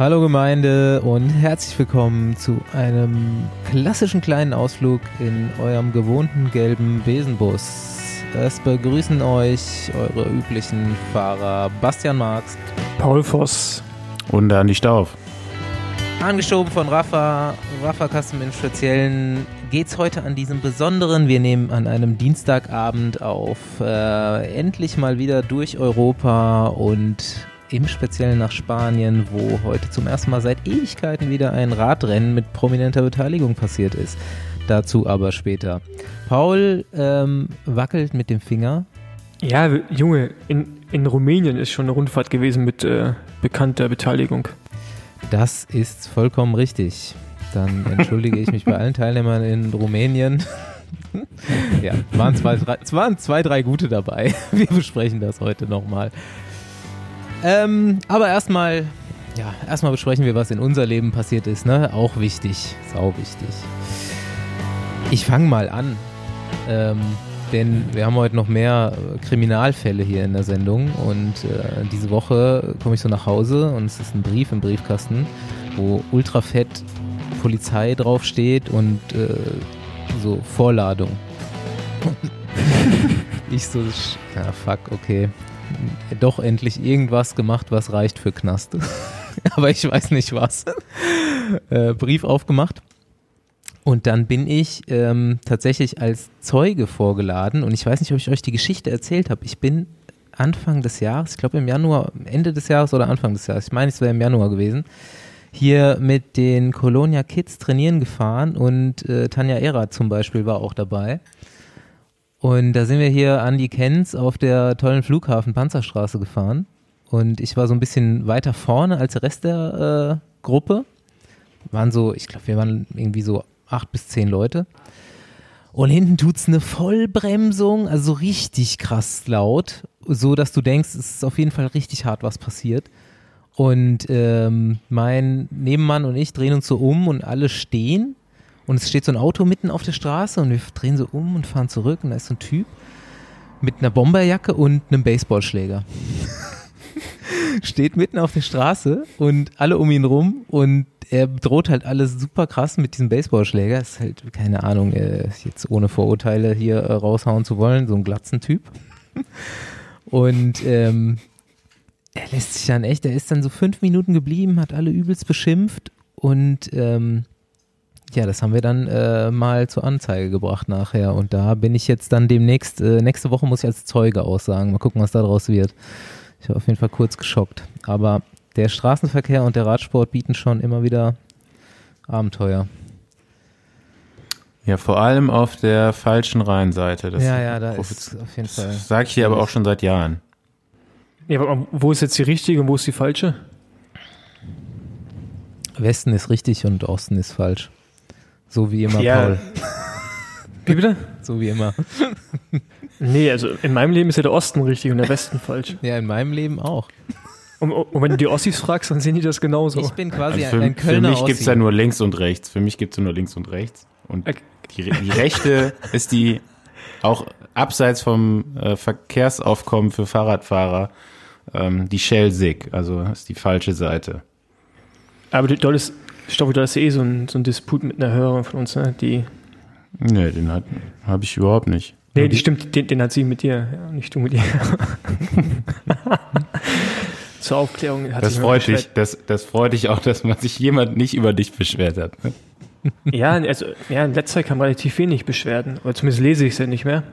Hallo Gemeinde und herzlich willkommen zu einem klassischen kleinen Ausflug in eurem gewohnten gelben Besenbus. Es begrüßen euch eure üblichen Fahrer Bastian Marx, Paul Voss und Andi Stauf. Angeschoben von Rafa, Rafa Custom im Speziellen geht's heute an diesem besonderen, wir nehmen an einem Dienstagabend auf, äh, endlich mal wieder durch Europa und im Speziellen nach Spanien, wo heute zum ersten Mal seit Ewigkeiten wieder ein Radrennen mit prominenter Beteiligung passiert ist. Dazu aber später. Paul ähm, wackelt mit dem Finger. Ja, Junge, in, in Rumänien ist schon eine Rundfahrt gewesen mit äh, bekannter Beteiligung. Das ist vollkommen richtig. Dann entschuldige ich mich bei allen Teilnehmern in Rumänien. ja, waren zwei, drei, es waren zwei, drei gute dabei. Wir besprechen das heute nochmal. Ähm, aber erstmal, ja, erstmal besprechen wir, was in unser Leben passiert ist, ne? Auch wichtig, sau wichtig. Ich fange mal an, ähm, denn wir haben heute noch mehr Kriminalfälle hier in der Sendung und äh, diese Woche komme ich so nach Hause und es ist ein Brief im Briefkasten, wo ultrafett Polizei draufsteht und äh, so Vorladung. ich so, ja fuck, okay, doch endlich irgendwas gemacht, was reicht für Knast. Aber ich weiß nicht was. Äh, Brief aufgemacht. Und dann bin ich ähm, tatsächlich als Zeuge vorgeladen. Und ich weiß nicht, ob ich euch die Geschichte erzählt habe. Ich bin Anfang des Jahres, ich glaube im Januar, Ende des Jahres oder Anfang des Jahres, ich meine, es wäre im Januar gewesen, hier mit den Colonia Kids trainieren gefahren und äh, Tanja Erath zum Beispiel war auch dabei. Und da sind wir hier, Andi Kenz, auf der tollen Flughafen Panzerstraße gefahren. Und ich war so ein bisschen weiter vorne als der Rest der äh, Gruppe. Waren so, ich glaube, wir waren irgendwie so acht bis zehn Leute. Und hinten tut's eine Vollbremsung, also so richtig krass laut, so dass du denkst, es ist auf jeden Fall richtig hart was passiert. Und ähm, mein Nebenmann und ich drehen uns so um und alle stehen und es steht so ein Auto mitten auf der Straße und wir drehen so um und fahren zurück und da ist so ein Typ mit einer Bomberjacke und einem Baseballschläger. steht mitten auf der Straße und alle um ihn rum und er droht halt alles super krass mit diesem Baseballschläger. Ist halt, keine Ahnung, jetzt ohne Vorurteile hier äh, raushauen zu wollen, so ein Glatzen-Typ. Und ähm, er lässt sich dann echt, er ist dann so fünf Minuten geblieben, hat alle übelst beschimpft und ähm, ja, das haben wir dann äh, mal zur Anzeige gebracht nachher. Und da bin ich jetzt dann demnächst, äh, nächste Woche muss ich als Zeuge aussagen. Mal gucken, was daraus wird. Ich war auf jeden Fall kurz geschockt. Aber der Straßenverkehr und der Radsport bieten schon immer wieder Abenteuer. Ja, vor allem auf der falschen Rheinseite. Das ja, ja, da ist auf jeden Fall. Das sage ich dir aber auch schon seit Jahren. Ja, aber wo ist jetzt die richtige und wo ist die falsche? Westen ist richtig und Osten ist falsch. So wie immer, ja. Paul. Wie bitte? So wie immer. Nee, also in meinem Leben ist ja der Osten richtig und der Westen falsch. Ja, in meinem Leben auch. Und, und wenn du die Ossis fragst, dann sehen die das genauso. Ich bin quasi also für, ein Kölner Für mich gibt es da nur links und rechts. Für mich gibt es nur links und rechts. Und okay. die, die rechte ist die auch abseits vom äh, Verkehrsaufkommen für Fahrradfahrer ähm, die Shell-Sig. Also ist die falsche Seite. Aber du, du hattest ich glaube, da ist eh so ein, so ein Disput mit einer Hörerin von uns, ne? Die. Nee, den habe ich überhaupt nicht. Nee, die stimmt, den, den, hat sie mit dir, ja, nicht du mit ihr. Zur Aufklärung hat das sich freut dich, das, das freut dich auch, dass man sich jemand nicht über dich beschwert hat. Ne? ja, also ja, in letzter Zeit kam relativ wenig Beschwerden, oder zumindest lese ich es ja nicht mehr.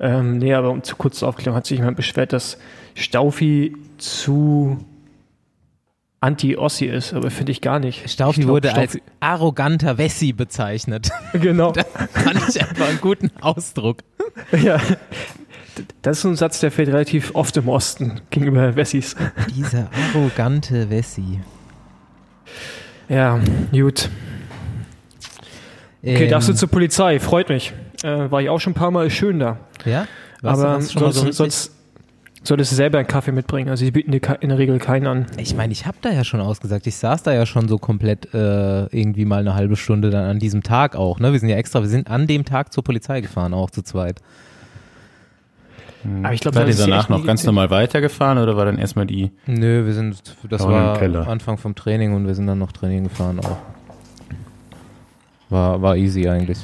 Ähm, nee, aber um zu kurz zur Aufklärung hat sich jemand beschwert, dass Staufi zu Anti-Ossi ist, aber finde ich gar nicht. Staufi glaub, wurde Staufi als arroganter Wessi bezeichnet. Genau. da fand ich einfach einen guten Ausdruck. Ja. Das ist ein Satz, der fällt relativ oft im Osten gegenüber Wessis. Dieser arrogante Wessi. Ja, gut. Okay, ähm, darfst du zur Polizei, freut mich. Äh, war ich auch schon ein paar Mal, schön da. Ja? Warst aber sonst, so sonst, Solltest du selber einen Kaffee mitbringen? Also, die bieten dir in der Regel keinen an. Ich meine, ich habe da ja schon ausgesagt. Ich saß da ja schon so komplett äh, irgendwie mal eine halbe Stunde dann an diesem Tag auch. Ne? Wir sind ja extra, wir sind an dem Tag zur Polizei gefahren, auch zu zweit. Aber ich glaube, Seid ihr ist danach noch ganz normal weitergefahren oder war dann erstmal die? Nö, wir sind, das war Keller. Anfang vom Training und wir sind dann noch Training gefahren auch. War, war easy eigentlich.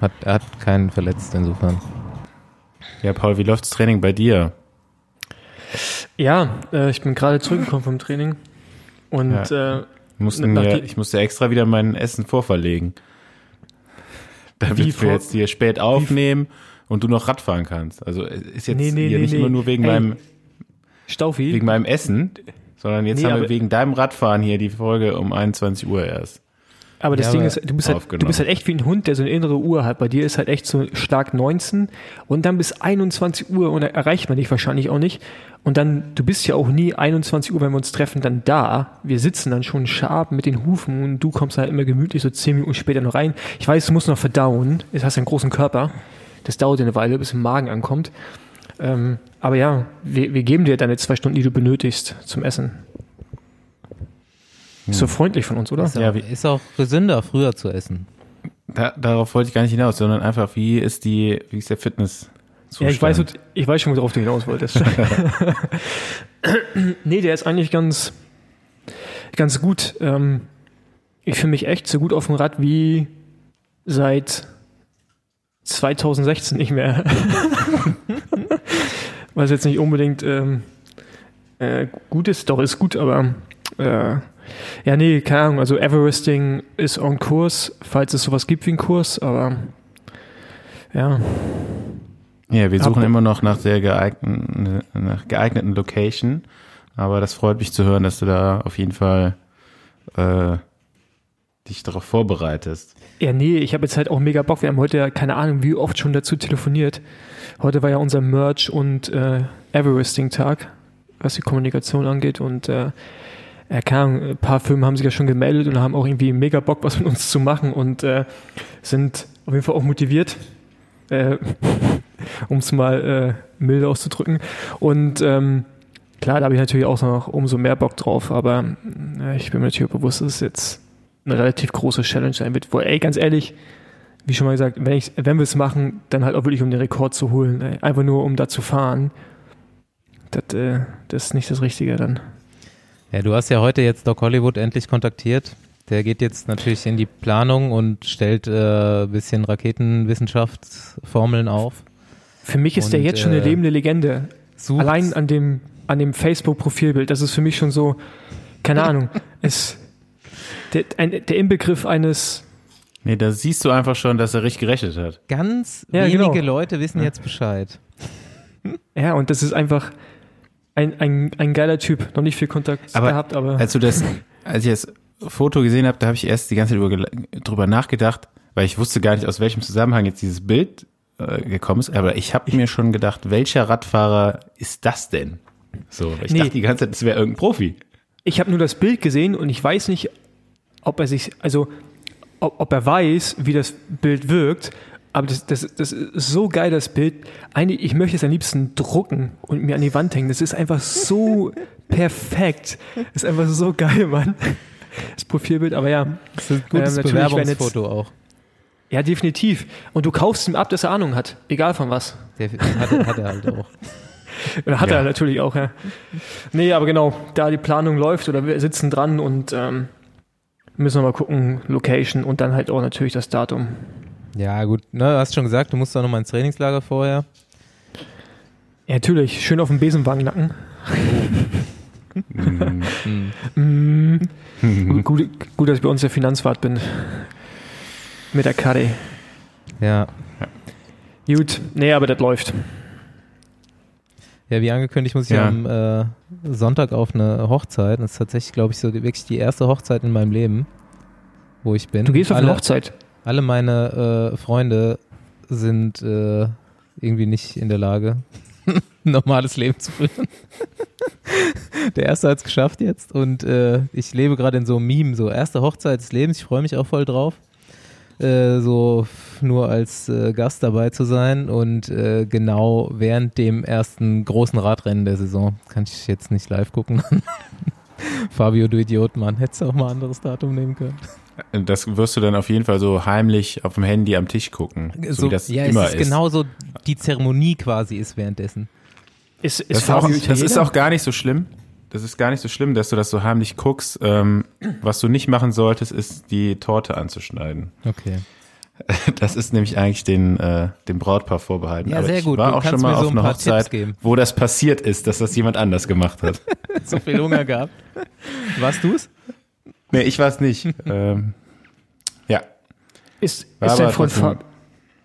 Hat, er hat keinen verletzt insofern. Ja, Paul, wie läuft das Training bei dir? Ja, äh, ich bin gerade zurückgekommen vom Training. Und äh, Mussten mir, ich musste extra wieder mein Essen vorverlegen. Damit wir vor- jetzt hier spät aufnehmen und du noch Radfahren kannst. Also es ist jetzt Nee, nee, hier nee, nicht immer nur wegen Ey, meinem Staufi, wegen meinem Essen, sondern jetzt haben wir wegen deinem Radfahren hier die Folge um 21 Uhr erst. Aber das Ja, Ding ist, du bist, halt, du bist halt echt wie ein Hund, der so eine innere Uhr hat. Bei dir ist halt echt so Schlag 19 und dann bis 21 Uhr und da erreicht man dich wahrscheinlich auch nicht. Und dann, du bist ja auch nie 21 Uhr, wenn wir uns treffen, dann da. Wir sitzen dann schon scharf mit den Hufen und du kommst halt immer gemütlich so 10 Minuten später noch rein. Ich weiß, du musst noch verdauen. Jetzt hast du einen großen Körper. Das dauert eine Weile, bis im Magen ankommt. Ähm, aber ja, wir, wir geben dir deine zwei Stunden, die du benötigst zum Essen. Ist so freundlich von uns, oder? Ist, Ja, auch, wie- ist auch gesünder, früher zu essen. Da, darauf wollte ich gar nicht hinaus, sondern einfach, wie ist die, wie ist der Fitness? Ja, ich weiß, ich weiß schon, worauf du hinaus wolltest. nee, der ist eigentlich ganz, ganz gut. Ähm, ich fühle mich echt so gut auf dem Rad wie seit 2016 nicht mehr. Was jetzt nicht unbedingt ähm, äh, gut ist, doch ist gut, aber äh, ja, nee, keine Ahnung. Also Everesting ist on Kurs, falls es sowas gibt wie einen Kurs, aber ja, Ja, wir suchen Aber- immer noch nach der geeigneten, nach geeigneten Location. Aber das freut mich zu hören, dass du da auf jeden Fall äh, dich darauf vorbereitest. Ja, nee, ich habe jetzt halt auch mega Bock. Wir haben heute ja keine Ahnung, wie oft schon dazu telefoniert. Heute war ja unser Merch- und äh, Everesting-Tag, was die Kommunikation angeht. Und äh, ja, keine Ahnung, ein paar Firmen haben sich ja schon gemeldet und haben auch irgendwie mega Bock, was mit uns zu machen und äh, sind auf jeden Fall auch motiviert, äh, um es mal äh, milde auszudrücken. Und ähm, klar, da habe ich natürlich auch noch umso mehr Bock drauf, aber äh, ich bin mir natürlich bewusst, dass es jetzt eine relativ große Challenge sein wird. Wo, ey, ganz ehrlich, wie schon mal gesagt, wenn, wenn wir es machen, dann halt auch wirklich, um den Rekord zu holen. Ey. Einfach nur, um da zu fahren. Das, äh, das ist nicht das Richtige dann. Ja, du hast ja heute jetzt Doc Hollywood endlich kontaktiert. Der geht jetzt natürlich in die Planung und stellt äh, ein bisschen Raketenwissenschaftsformeln auf. Für mich ist der Und, jetzt schon eine äh, lebende Legende. Sucht, Allein an dem, an dem Facebook-Profilbild, das ist für mich schon so, keine Ahnung, ist der, ein, der Inbegriff eines, Nee, da siehst du einfach schon, dass er richtig gerechnet hat. ganz Ja, wenige genau. Leute wissen jetzt Bescheid. ja, und das ist einfach ein, ein, ein geiler Typ. Noch nicht viel Kontakt Aber gehabt, aber Als du das, als ich das Foto gesehen habe, da habe ich erst die ganze Zeit über, drüber nachgedacht, weil ich wusste gar nicht, aus welchem Zusammenhang jetzt dieses Bild äh, gekommen ist. Aber ich habe mir schon gedacht, welcher Radfahrer ist das denn? So, ich Nee. dachte die ganze Zeit, das wäre irgendein Profi. ich habe nur das Bild gesehen und ich weiß nicht, ob er sich, also ob, ob er weiß, wie das Bild wirkt. Aber das, das, das ist so geil, das Bild. Eigentlich, ich möchte es am liebsten drucken und mir an die Wand hängen. Das ist einfach so perfekt. Das ist einfach so geil, Mann. Das Profilbild, aber ja. Das ist ein gutes Ähm, werden jetzt- Bewerbungsfoto auch. Ja, definitiv. Und du kaufst ihm ab, dass er Ahnung hat. Egal von was. Der hat, er- hat er halt auch. Oder hat Ja. er natürlich auch, ja. Nee, aber genau, da die Planung läuft oder wir sitzen dran und ähm, müssen wir mal gucken, Location und dann halt auch natürlich das Datum. Ja, gut. Ne, du hast schon gesagt, du musst auch noch mal ins Trainingslager vorher. Ja, natürlich, schön auf dem Besenwagen nacken. Hm. Mm. gut, gut, dass ich bei uns der Finanzwart bin. Mit der Karre. Ja. Gut, nee, aber das läuft. Ja, wie angekündigt, muss ich Ja. am äh, Sonntag auf eine Hochzeit. Das ist tatsächlich, glaube ich, so die, wirklich die erste Hochzeit in meinem Leben, wo ich bin. Du gehst auf alle, eine Hochzeit. Alle meine äh, Freunde sind äh, irgendwie nicht in der Lage, ein normales Leben zu führen. der erste hat es geschafft jetzt und äh, ich lebe gerade in so einem Meme, so erste Hochzeit des Lebens. Ich freue mich auch voll drauf. Äh, so nur als äh, Gast dabei zu sein und äh, genau während dem ersten großen Radrennen der Saison kann ich jetzt nicht live gucken. Fabio, du Idiot, Mann, hättest du auch mal ein anderes Datum nehmen können. Das wirst du dann auf jeden Fall so heimlich auf dem Handy am Tisch gucken. So, wie das ja, immer es ist, ist. genauso die Zeremonie quasi ist währenddessen. Ist, ist Das ist, auch, das ist auch gar nicht so schlimm. Das ist gar nicht so schlimm, dass du das so heimlich guckst. Ähm, was du nicht machen solltest, ist die Torte anzuschneiden. Okay. Das ist nämlich eigentlich den, äh, dem Brautpaar vorbehalten. Ja, Aber sehr ich gut. war Du auch schon kannst mal mir so auf ein einer paar Hochzeit, Tipps geben. wo das passiert ist, dass das jemand anders gemacht hat. So viel Hunger gehabt. Warst du's? nee, ich war es nicht. ähm, ja. Ist, War ist dein Freund Fab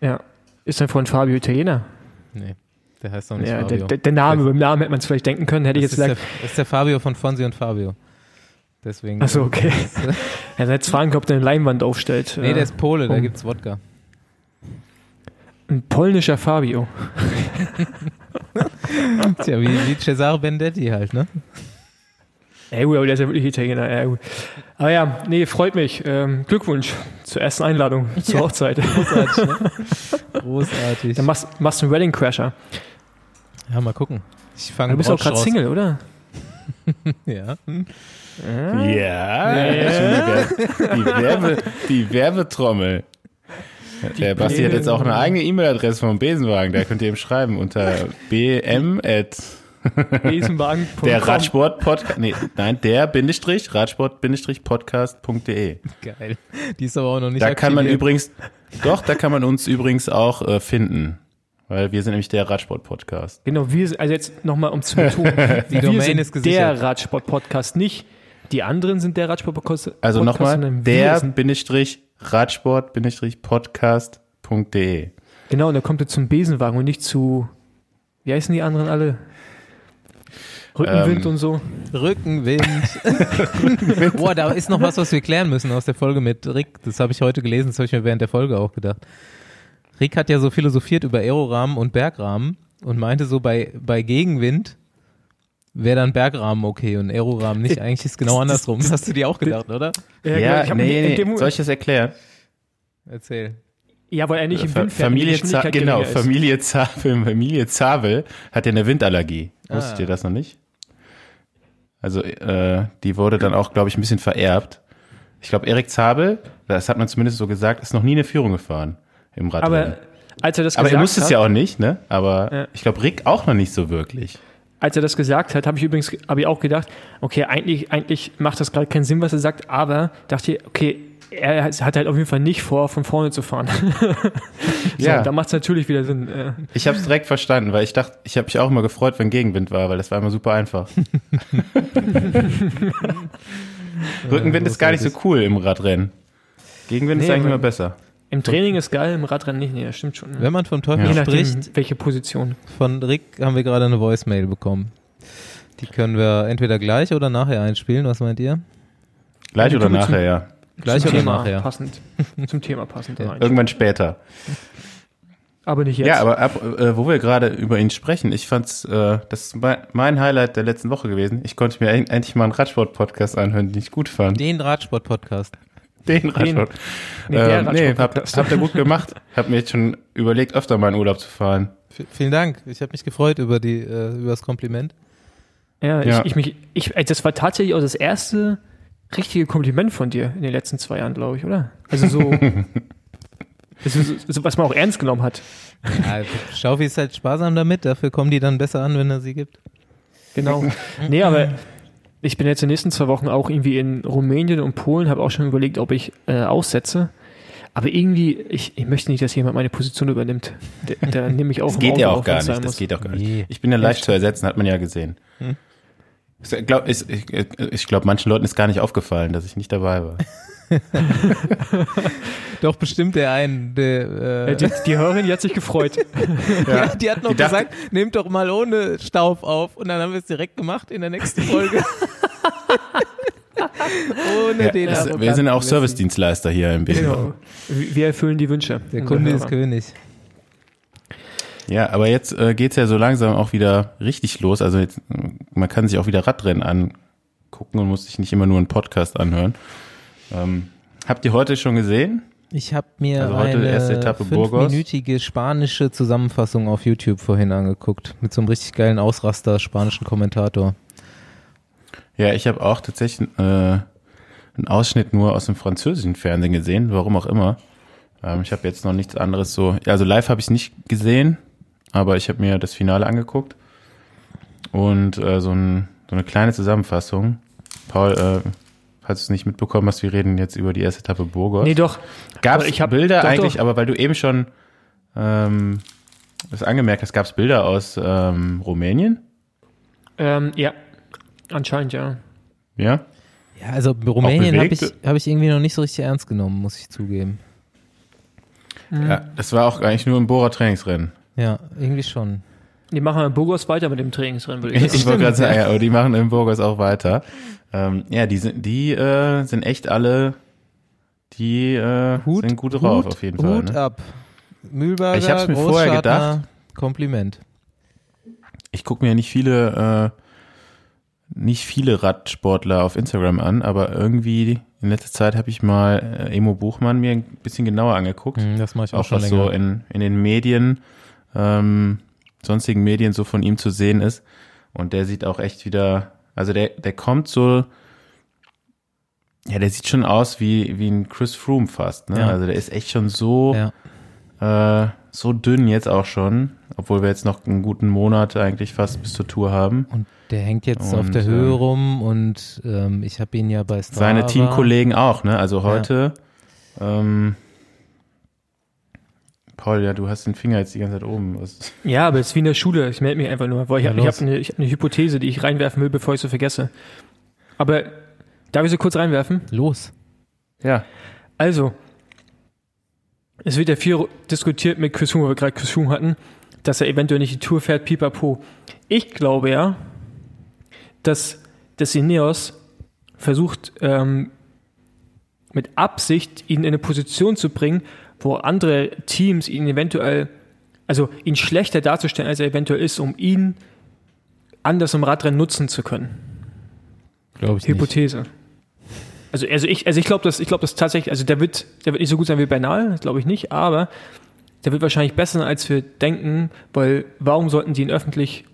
ja. Ist dein Freund Fabio Italiener? Nee, der heißt doch nicht Ja, Fabio. der, der, Name, beim Namen hätte man es vielleicht denken können, hätte ich das, jetzt ist der, gesagt. das ist der Fabio von Fonsi und Fabio. Deswegen. Ach so, okay. Er hat jetzt fragen, ob der eine Leinwand aufstellt. nee, Äh, der ist Pole, da um- gibt's Wodka. Ein polnischer Fabio. Tja, wie, wie Cesare Bendetti halt, ne? Gut, aber der ist ja wirklich Italiener. Gut. Aber ja, nee, freut mich. Ähm, Glückwunsch zur ersten Einladung zur Ja. Hochzeit. Großartig, ne? Großartig. Dann machst, machst du einen Wedding Crasher. Ja, mal gucken. Ich fange Du bist auch gerade Single, oder? Ja. Ja, die, Werbe, die Werbetrommel. Der Basti hat jetzt auch eine eigene E-Mail-Adresse vom Besenwagen, da könnt ihr ihm schreiben unter bm at Besenwagen.com. der Radsport Podcast, nee, nein, der Bindestrich Radsport Bindestrich Podcast.de. Geil. Die ist aber auch noch nicht Da kann man aktiviert. übrigens, doch, da kann man uns übrigens auch äh, finden, weil wir sind nämlich der Radsport Podcast. Genau, wir sind, also jetzt nochmal um zu betonen, Die wir Domain sind ist gesichert. der Radsport-Podcast, nicht die anderen sind der Radsport-Podcast. Also Podcast, nochmal, der Bindestrich Radsport Bindestrich Podcast.de. Genau, und dann kommt er zum Besenwagen und nicht zu, wie heißen die anderen alle? Rückenwind Ähm, und so. Rückenwind. Boah, da ist noch was, was wir klären müssen aus der Folge mit Rick. Das habe ich heute gelesen, das habe ich mir während der Folge auch gedacht. Rick hat ja so philosophiert über Aerorahmen und Bergrahmen und meinte so, bei, bei Gegenwind wäre dann Bergrahmen okay und Aerorahmen nicht. Eigentlich ist es genau andersrum. Das hast du dir auch gedacht, oder? Ja, Ja, genau, ich hab nee, nee, soll ich das erklären? Erzähl. ja, weil er nicht im Fa Wind fährt, Familie, genau. Familie Zabel, Familie Zabel hat ja eine Windallergie. Wusstet Ah. ihr das noch nicht? Also, äh, die wurde dann auch, glaube ich, ein bisschen vererbt. Ich glaube, Erik Zabel, das hat man zumindest so gesagt, ist noch nie eine Führung gefahren im Radrennen. Aber als er das Aber gesagt er musste hat, es ja auch nicht, ne? Aber Ja. ich glaube, Rick auch noch nicht so wirklich. als er das gesagt hat, habe ich übrigens habe ich auch gedacht, okay, eigentlich, eigentlich macht das gerade keinen Sinn, was er sagt, aber dachte ich, okay, er hat halt auf jeden Fall nicht vor, von vorne zu fahren. so, Ja. Da macht es natürlich wieder Sinn. Ich habe es direkt verstanden, weil ich dachte, ich habe mich auch immer gefreut, wenn Gegenwind war, weil das war immer super einfach. Rückenwind ist gar nicht so cool im Radrennen. Gegenwind ist Nee, eigentlich aber- immer besser. Im Training ist geil, im Radrennen nicht. Nee, das stimmt schon. Wenn man vom Teufel Je nachdem, spricht, welche Position. von Rick haben wir gerade eine Voicemail bekommen. Die können wir entweder gleich oder nachher einspielen. Was meint ihr? Gleich oder wir zum- nachher, ja. Gleich zum oder Thema nachher? passend. Zum Thema passend. Ja. Irgendwann später. Aber nicht jetzt. Ja, aber ab, äh, wo wir gerade über ihn sprechen, ich fand's, äh, das ist mein, mein Highlight der letzten Woche gewesen. Ich konnte mir endlich mal einen Radsport-Podcast anhören, den ich gut fand. Den Radsport-Podcast. Den Radsport. nee, der ähm, nee, hab, Radsport-Podcast. habt ihr gut gemacht. Hab mir jetzt schon überlegt, öfter mal in Urlaub zu fahren. V vielen Dank. Ich habe mich gefreut über, die, äh, über das Kompliment. Ja, Ja. Ich, ich mich, ich, das war tatsächlich auch das erste richtige Kompliment von dir in den letzten zwei Jahren, glaube ich, oder? Also so, das ist so, so, was man auch ernst genommen hat. Ja, Schaufi ist halt sparsam damit. Dafür kommen die dann besser an, wenn er sie gibt. Genau. Nee, aber ich bin jetzt in den nächsten zwei Wochen auch irgendwie in Rumänien und Polen, habe auch schon überlegt, ob ich äh, aussetze. Aber irgendwie, ich, ich möchte nicht, dass jemand meine Position übernimmt. Da, da nehme ich auch Das geht Auto ja auch gar nicht. Das muss. geht auch gar Nee. nicht. Ich bin ja leicht zu ersetzen, hat man ja gesehen. Hm. Ich glaube, ich, ich glaub, manchen Leuten ist gar nicht aufgefallen, dass ich nicht dabei war. Doch bestimmt der einen. Der, Ja, äh, die, die Hörerin, die hat sich gefreut. ja, die hat noch Die dachte- gesagt, nehmt doch mal ohne Staub auf. Und dann haben wir es direkt gemacht in der nächsten Folge. ohne Ja, den das, wir sind auch. Servicedienstleister hier im Bild. Genau. Wir erfüllen die Wünsche. Der Kunde ist. König. Ja, aber jetzt äh, geht's ja so langsam auch wieder richtig los. Also jetzt, man kann sich auch wieder Radrennen angucken und muss sich nicht immer nur einen Podcast anhören. Ähm, habt ihr heute schon gesehen? Ich habe mir Also heute eine erste Etappe Burgos. fünfminütige spanische Zusammenfassung auf YouTube vorhin angeguckt. Mit so einem richtig geilen Ausraster spanischen Kommentator. Ja, ich habe auch tatsächlich äh, einen Ausschnitt nur aus dem französischen Fernsehen gesehen, warum auch immer. Ähm, ich habe jetzt noch nichts anderes so. Also live habe ich nicht gesehen, aber ich habe mir das Finale angeguckt. und äh, so, ein, so eine kleine Zusammenfassung. Paul, äh, falls du es nicht mitbekommen hast, wir reden jetzt über die erste Etappe Burgos. Nee, doch. Gab es Bilder eigentlich, aber weil du eben schon ähm, das angemerkt hast, gab es Bilder aus ähm, Rumänien? Ähm, ja, anscheinend ja. Ja? Ja, also Rumänien habe ich, hab ich irgendwie noch nicht so richtig ernst genommen, muss ich zugeben. Ja, das war auch eigentlich nur ein Bohrer-Trainingsrennen. Ja, irgendwie schon. Die machen in Burgos weiter mit dem Trainingsrennen, würde ich sagen. ich wollte gerade sagen, ja, aber die machen in Burgos auch weiter. Ähm, ja, die sind, die äh, sind echt alle, die äh, sind gut drauf auf jeden Fall. Hut Ne? ab. Mühlberger, Ich hab's mir vorher gedacht. Kompliment. Ich gucke mir nicht viele, äh, nicht viele Radsportler auf Instagram an, aber irgendwie in letzter Zeit habe ich mal äh, Emo Buchmann mir ein bisschen genauer angeguckt. Hm, Das mache ich auch, auch schon was länger. so in, in den Medien, ähm, sonstigen Medien so von ihm zu sehen ist. Und der sieht auch echt wieder, also der, der kommt so, ja, der sieht schon aus wie, wie ein Chris Froome fast, ne? Ja. Also der ist echt schon so, ja. äh, so dünn jetzt auch schon, obwohl wir jetzt noch einen guten Monat eigentlich fast bis zur Tour haben. Und der hängt jetzt auf Und, der Höhe ähm, rum und ähm, ich habe ihn ja bei Strava. Seine Teamkollegen auch, ne? Also heute, ähm, Paul, ja, du hast den Finger jetzt die ganze Zeit oben. Was, Ja, aber es ist wie in der Schule. Ich melde mich einfach nur, weil ich Ja, habe hab eine, hab eine Hypothese, die ich reinwerfen will, bevor ich sie vergesse. Aber darf ich sie kurz reinwerfen? Los. ja, Also, es wird ja viel diskutiert mit Chris Froome, weil wir gerade Chris Froome hatten, dass er eventuell nicht die Tour fährt, pipapo. Ich glaube ja, dass, dass Ineos versucht, ähm, mit Absicht ihn in eine Position zu bringen, wo andere Teams ihn eventuell, also ihn schlechter darzustellen, als er eventuell ist, um ihn anders im Radrennen nutzen zu können. Glaube ich nicht. Hypothese. Also, also ich, also ich glaube, dass, ich glaube, dass tatsächlich, also der wird, der wird nicht so gut sein wie Bernal, das glaube ich nicht, aber der wird wahrscheinlich besser sein, als wir denken, weil warum sollten die ihn öffentlich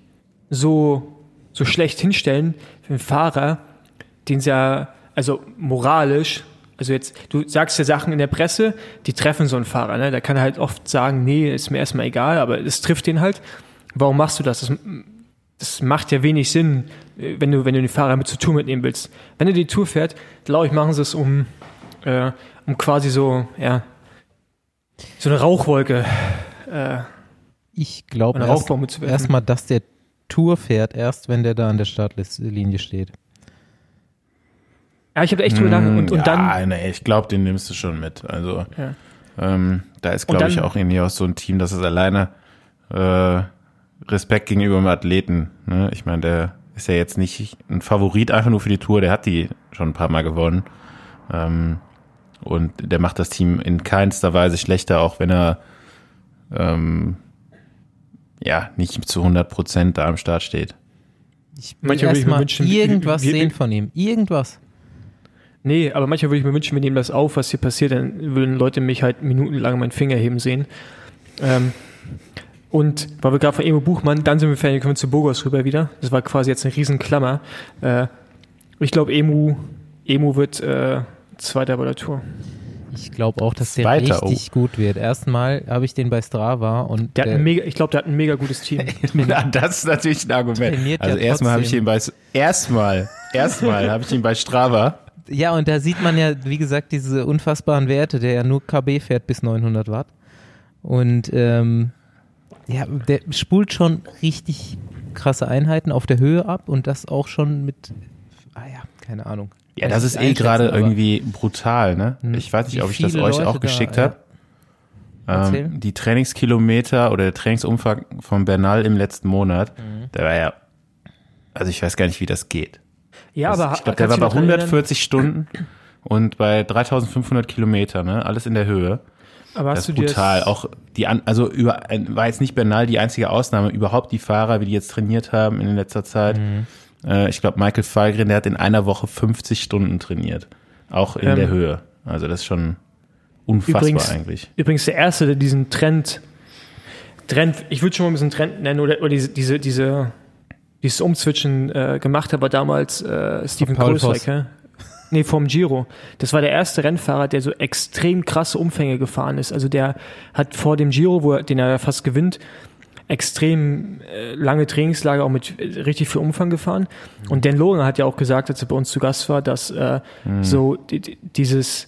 so, so schlecht hinstellen für einen Fahrer, den sie ja, also moralisch, also jetzt, du sagst ja Sachen in der Presse, die treffen so einen Fahrer, ne? Der kann halt oft sagen, nee, ist mir erstmal egal, aber es trifft den halt. Warum machst du das? Das das macht ja wenig Sinn, äh, wenn du, wenn du den Fahrer mit zur Tour mitnehmen willst. Wenn er die Tour fährt, glaube ich, machen sie es, um, äh, um quasi so, ja, so eine Rauchwolke. Äh, Ich glaube Eine erst, erstmal, dass der Tour fährt, erst wenn der da an der Startlinie steht. Ja, ich habe echt drüber nachgedacht. Und, und ja, dann, nee, ich glaube, den nimmst du schon mit. Also Ja. ähm, da ist, glaube ich, auch irgendwie auch so ein Team, das ist alleine äh, Respekt gegenüber dem Athleten. Ne? Ich meine, der ist ja jetzt nicht ein Favorit einfach nur für die Tour, der hat die schon ein paar Mal gewonnen. Ähm, und der macht das Team in keinster Weise schlechter, auch wenn er ähm, ja nicht zu 100 Prozent da am Start steht. Ich will erstmal irgendwas wie- wie- sehen von ihm. Irgendwas. Nee, aber manchmal würde ich mir wünschen, wir nehmen das auf, was hier passiert, dann würden Leute mich halt minutenlang meinen Finger heben sehen. Ähm, und weil wir gerade von Emo Buchmann, dann sind wir fertig, kommen wir zu Burgos rüber wieder. Das war quasi jetzt eine Riesenklammer. Äh, ich glaube, Emu, Emu wird äh, Zweiter bei der Tour. Ich glaube auch, dass der Zweiter, richtig gut wird. Erstmal habe ich den bei Strava und Der hat der, ein mega, ich glaube, der hat ein mega gutes Team. Na, das ist natürlich ein Argument. Trainiert ja Also erstmal habe ich ihn bei erstmal erstmal habe ich ihn bei Strava. Ja, und da sieht man ja, wie gesagt, diese unfassbaren Werte, der ja nur KB fährt bis 900 Watt. Und ähm, ja, der spult schon richtig krasse Einheiten auf der Höhe ab und das auch schon mit, ah ja, keine Ahnung. Ja, das ist eh gerade irgendwie brutal, ne? Hm. Ich weiß nicht, ob ich das euch Leute auch geschickt ja. habe. Erzähl. Ähm, die Trainingskilometer oder der Trainingsumfang von Bernal im letzten Monat, Mhm. der war ja, also ich weiß gar nicht, wie das geht. Ja, Das- aber ich glaube, der war bei du dich noch dran erinnern? 140 Stunden und bei 3500 Kilometer, ne? Alles in der Höhe. Aber Das hast ist du brutal. das, Auch die, an, also über, war jetzt nicht Bernal die einzige Ausnahme. Überhaupt die Fahrer, wie die jetzt trainiert haben in letzter Zeit. Mhm. Äh, ich glaube, Michael Falgren, der hat in einer Woche 50 Stunden trainiert. Auch in Ähm, der Höhe. Also das ist schon unfassbar Übrigens- eigentlich. übrigens der Erste, der diesen Trend, Trend, ich würde schon mal ein bisschen Trend nennen, oder, oder diese, diese, diese, dieses Umzwitschen äh, gemacht hat, war damals äh, Stephen. Kohlsweiker. Nee, vom Giro. Das war der erste Rennfahrer, der so extrem krasse Umfänge gefahren ist. Also der hat vor dem Giro, wo er, den er fast gewinnt, extrem äh, lange Trainingslager auch mit äh, richtig viel Umfang gefahren. Und Dan Logan hat ja auch gesagt, als er bei uns zu Gast war, dass äh, mhm. so die, die, dieses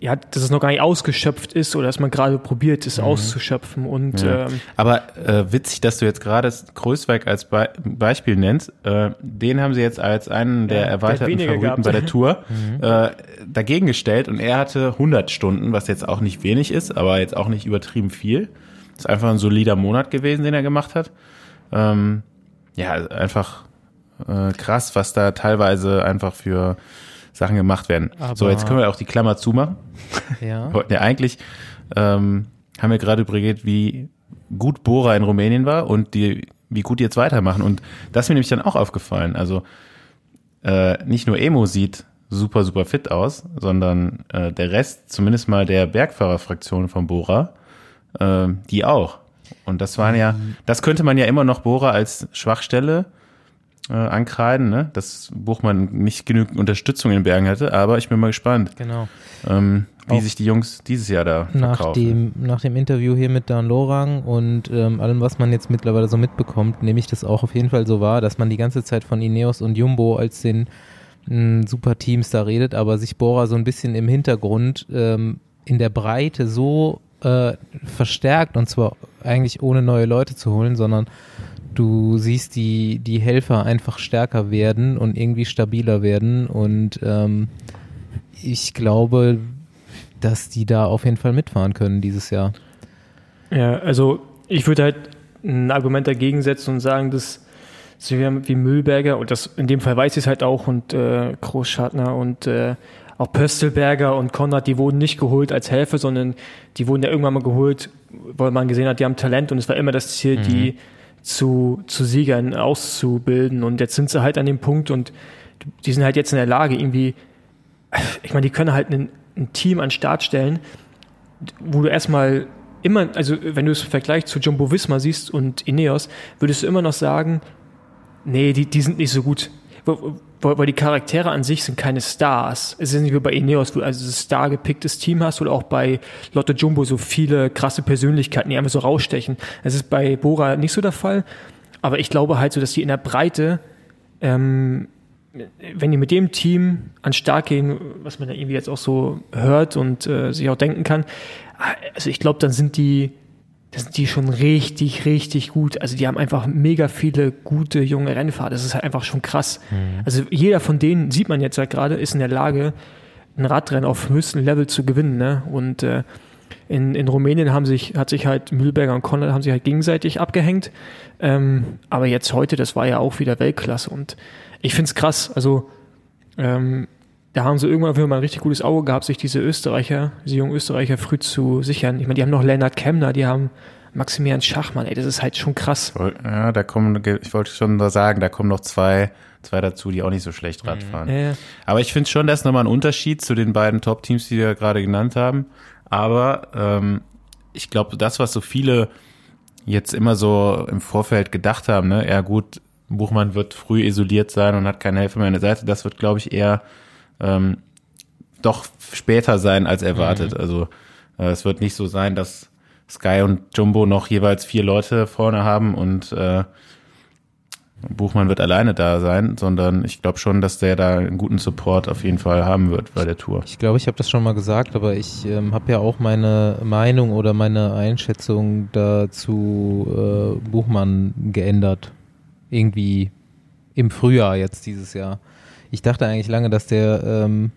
ja, dass es noch gar nicht ausgeschöpft ist oder dass man gerade probiert, es mhm. auszuschöpfen. Und, ja. ähm, Aber äh, witzig, dass du jetzt gerade Größweig als Be Beispiel nennst. Äh, den haben sie jetzt als einen der ja, erweiterten Favoriten gehabt. bei der Tour mhm. äh, dagegen gestellt und er hatte 100 Stunden, was jetzt auch nicht wenig ist, aber jetzt auch nicht übertrieben viel. Ist einfach ein solider Monat gewesen, den er gemacht hat. Ähm, ja, einfach äh, krass, was da teilweise einfach für Sachen gemacht werden. Aber so, jetzt können wir auch die Klammer zumachen. Ja. wollten ja eigentlich, ähm, haben wir gerade überlegt, wie gut Bora in Rumänien war und die, wie gut die jetzt weitermachen. Und das ist mir nämlich dann auch aufgefallen. Also äh, nicht nur Emo sieht super, super fit aus, sondern äh, der Rest, zumindest mal der Bergfahrerfraktion von Bora, äh, die auch. Und das waren ja, mhm. das könnte man ja immer noch Bora als Schwachstelle äh, ankreiden, ne? dass Buchmann nicht genügend Unterstützung in den Bergen hatte, aber ich bin mal gespannt, genau. ähm, wie Auch sich die Jungs dieses Jahr da nach verkaufen. Dem, nach dem Interview hier mit Dan Lorang und ähm, allem, was man jetzt mittlerweile so mitbekommt, nehme ich das auch auf jeden Fall so wahr, dass man die ganze Zeit von Ineos und Jumbo als den mh, super Teams da redet, aber sich Bora so ein bisschen im Hintergrund ähm, in der Breite so äh, verstärkt und zwar eigentlich ohne neue Leute zu holen, sondern du siehst die, die Helfer einfach stärker werden und irgendwie stabiler werden und ähm, ich glaube, dass die da auf jeden Fall mitfahren können dieses Jahr. Ja, also ich würde halt ein Argument dagegen setzen und sagen, dass so wie Müllberger, und das in dem Fall weiß ich es halt auch, und äh, Großschartner und äh, auch Pöstelberger und Konrad, die wurden nicht geholt als Helfer, sondern die wurden ja irgendwann mal geholt, weil man gesehen hat, die haben Talent und es war immer das Ziel, mhm. die zu, zu Siegern auszubilden. Und jetzt sind sie halt an dem Punkt und die sind halt jetzt in der Lage, irgendwie, ich meine, die können halt ein, ein Team an Start stellen, wo du erstmal immer, also wenn du es im Vergleich zu Jumbo Visma siehst und Ineos, würdest du immer noch sagen, nee, die, die sind nicht so gut weil die Charaktere an sich sind keine Stars. Es ist nicht wie bei Ineos, wo du also ein star gepicktes Team hast oder auch bei Lotto Jumbo so viele krasse Persönlichkeiten, die einfach so rausstechen. Es ist bei Bora nicht so der Fall. Aber ich glaube halt so, dass die in der Breite, ähm, wenn die mit dem Team an Start gehen, was man da irgendwie jetzt auch so hört und äh, sich auch denken kann, also ich glaube, dann sind die da sind die schon richtig, richtig gut. Also die haben einfach mega viele gute junge Rennfahrer. Das ist halt einfach schon krass. Mhm. Also jeder von denen, sieht man jetzt halt gerade, ist in der Lage, ein Radrennen auf höchstem Level zu gewinnen. Ne? Und äh, in, in Rumänien haben sich, hat sich halt Mühlberger und Konrad haben sich halt gegenseitig abgehängt. Ähm, aber jetzt heute, das war ja auch wieder Weltklasse. Und ich finde es krass. Also ähm, da haben sie irgendwann für mal ein richtig gutes Auge gehabt, sich diese Österreicher, diese jungen Österreicher früh zu sichern. Ich meine, die haben noch Lennart Kemner, die haben Maximilian Schachmann, ey, das ist halt schon krass. Ja, da kommen, ich wollte schon sagen, da kommen noch zwei, zwei dazu, die auch nicht so schlecht Rad mhm. fahren. Ja. Aber ich finde schon, das ist nochmal ein Unterschied zu den beiden Top-Teams, die wir gerade genannt haben. Aber ähm, ich glaube, das, was so viele jetzt immer so im Vorfeld gedacht haben, ne, ja gut, Buchmann wird früh isoliert sein und hat keine Hilfe mehr an der Seite, das wird, glaube ich, eher ähm, doch später sein als erwartet. Mhm. Also äh, es wird nicht so sein, dass Sky und Jumbo noch jeweils vier Leute vorne haben und äh, Buchmann wird alleine da sein, sondern ich glaube schon, dass der da einen guten Support auf jeden Fall haben wird bei der Tour. Ich glaube, ich habe das schon mal gesagt, aber ich ähm, habe ja auch meine Meinung oder meine Einschätzung dazu äh, Buchmann geändert. Irgendwie im Frühjahr jetzt dieses Jahr ich dachte eigentlich lange, dass der, ähm,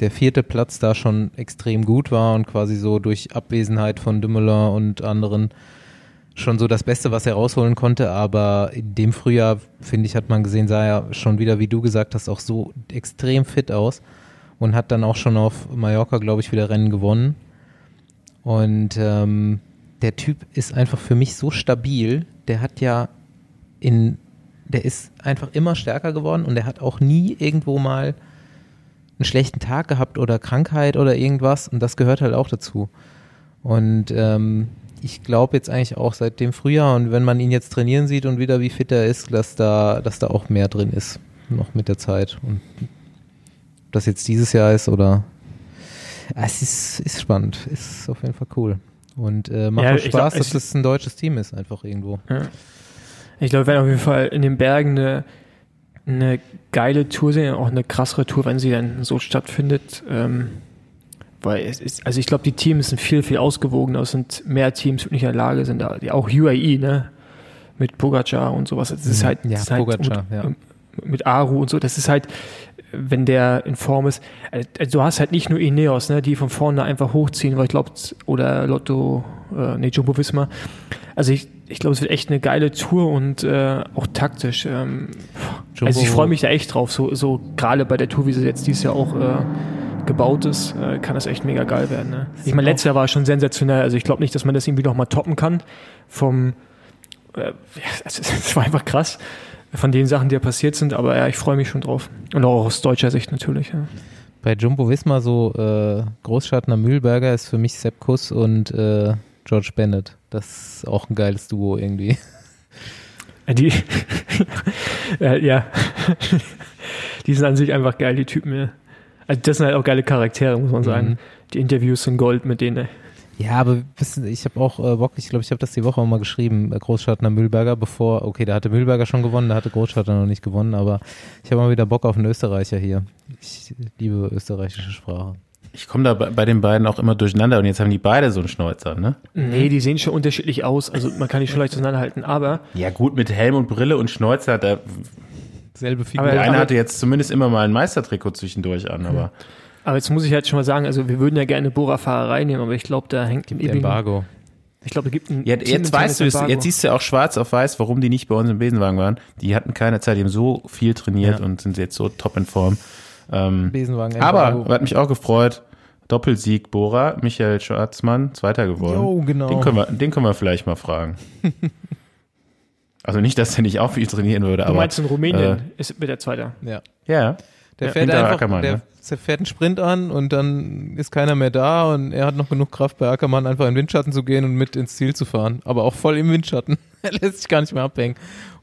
der vierte Platz da schon extrem gut war und quasi so durch Abwesenheit von Dümmeler und anderen schon so das Beste, was er rausholen konnte. Aber in dem Frühjahr, finde ich, hat man gesehen, sah er schon wieder, wie du gesagt hast, auch so extrem fit aus und hat dann auch schon auf Mallorca, glaube ich, wieder Rennen gewonnen. Und ähm, der Typ ist einfach für mich so stabil. Der hat ja in der ist einfach immer stärker geworden und der hat auch nie irgendwo mal einen schlechten Tag gehabt oder Krankheit oder irgendwas und das gehört halt auch dazu. Und ähm, ich glaube jetzt eigentlich auch seit dem Frühjahr und wenn man ihn jetzt trainieren sieht und wieder wie fit er ist, dass da, dass da auch mehr drin ist, noch mit der Zeit. Und ob das jetzt dieses Jahr ist oder es ist, ist spannend, ist auf jeden Fall cool. Und äh, macht Ja, auch Spaß, glaub, dass es- das ein deutsches Team ist, einfach irgendwo. Ja. Ich glaube, wir werden auf jeden Fall in den Bergen eine, eine geile Tour sehen, auch eine krassere Tour, wenn sie dann so stattfindet. Ähm, weil es ist, also ich glaube, die Teams sind viel, viel ausgewogener. Es sind mehr Teams, die nicht in der Lage sind, da, die auch UAE, ne? Mit Pogacar und sowas. Es ist Mhm. halt, Ja, ist halt Pogacar, mit, ja. mit Aru und so. Das ist halt, wenn der in Form ist. Also du hast halt nicht nur Ineos, ne, die von vorne einfach hochziehen, weil ich glaube, oder Lotto, äh, nee, Jumbo Visma. Also ich, ich glaube, es wird echt eine geile Tour und äh, auch taktisch. Ähm, also ich freue mich da echt drauf. So, so gerade bei der Tour, wie sie jetzt dieses Jahr auch äh, gebaut ist, äh, kann das echt mega geil werden. Ne? Ich meine, letztes Jahr war es schon sensationell. Also ich glaube nicht, dass man das irgendwie noch mal toppen kann. Vom, äh, es, war einfach krass von den Sachen, die da passiert sind. Aber ja, ich freue mich schon drauf. Und auch aus deutscher Sicht natürlich. Ja. Bei Jumbo Visma so äh, Großschattner Mühlberger ist für mich Sepp Kuss und äh, George Bennett. Das ist auch ein geiles Duo irgendwie. Äh, Die, äh, ja, die sind an sich einfach geil, die Typen. Ja. Also das sind halt auch geile Charaktere, muss man sagen. Mhm. Die Interviews sind Gold mit denen. ey. Ja, aber wissen, ich habe auch äh, Bock, ich glaube, ich habe das die Woche auch mal geschrieben, äh, Großschattner Mühlberger, bevor, okay, da hatte Mühlberger schon gewonnen, da hatte Großschattner noch nicht gewonnen, aber ich habe mal wieder Bock auf einen Österreicher hier. Ich liebe österreichische Sprache. Ich komme da bei, den beiden auch immer durcheinander und jetzt haben die beide so einen Schnäuzer, ne? Nee, die sehen schon unterschiedlich aus. Also man kann die schon leicht auseinanderhalten. Aber Ja gut, mit Helm und Brille und Schnäuzer, da, Selbe Figur. Aber- der eine aber- hatte jetzt zumindest immer mal ein Meistertrikot zwischendurch an, aber Aber jetzt muss ich halt schon mal sagen, also wir würden ja gerne Bora-Fahrer reinnehmen, aber ich glaube, da hängt ein Embargo. Ich glaube, da gibt ein Ja, jetzt weißt du es, jetzt siehst du ja auch schwarz auf weiß, warum die nicht bei uns im Besenwagen waren. Die hatten keine Zeit, die haben so viel trainiert Ja. und sind jetzt so top in Form. Ähm, Besenwagen aber hat mich auch gefreut, Doppelsieg Bora, Michael Schwarzmann, Zweiter geworden. Jo, genau. Den können wir, den können wir vielleicht mal fragen. also nicht, dass er nicht auch viel trainieren würde, Du aber meinst in Rumänien äh, ist mit der Zweiter. ja. ja. Der Ja, fährt einfach, Ackermann, der, ne? der fährt einen Sprint an und dann ist keiner mehr da und er hat noch genug Kraft bei Ackermann einfach in den Windschatten zu gehen und mit ins Ziel zu fahren. Aber auch voll im Windschatten. er lässt sich gar nicht mehr abhängen.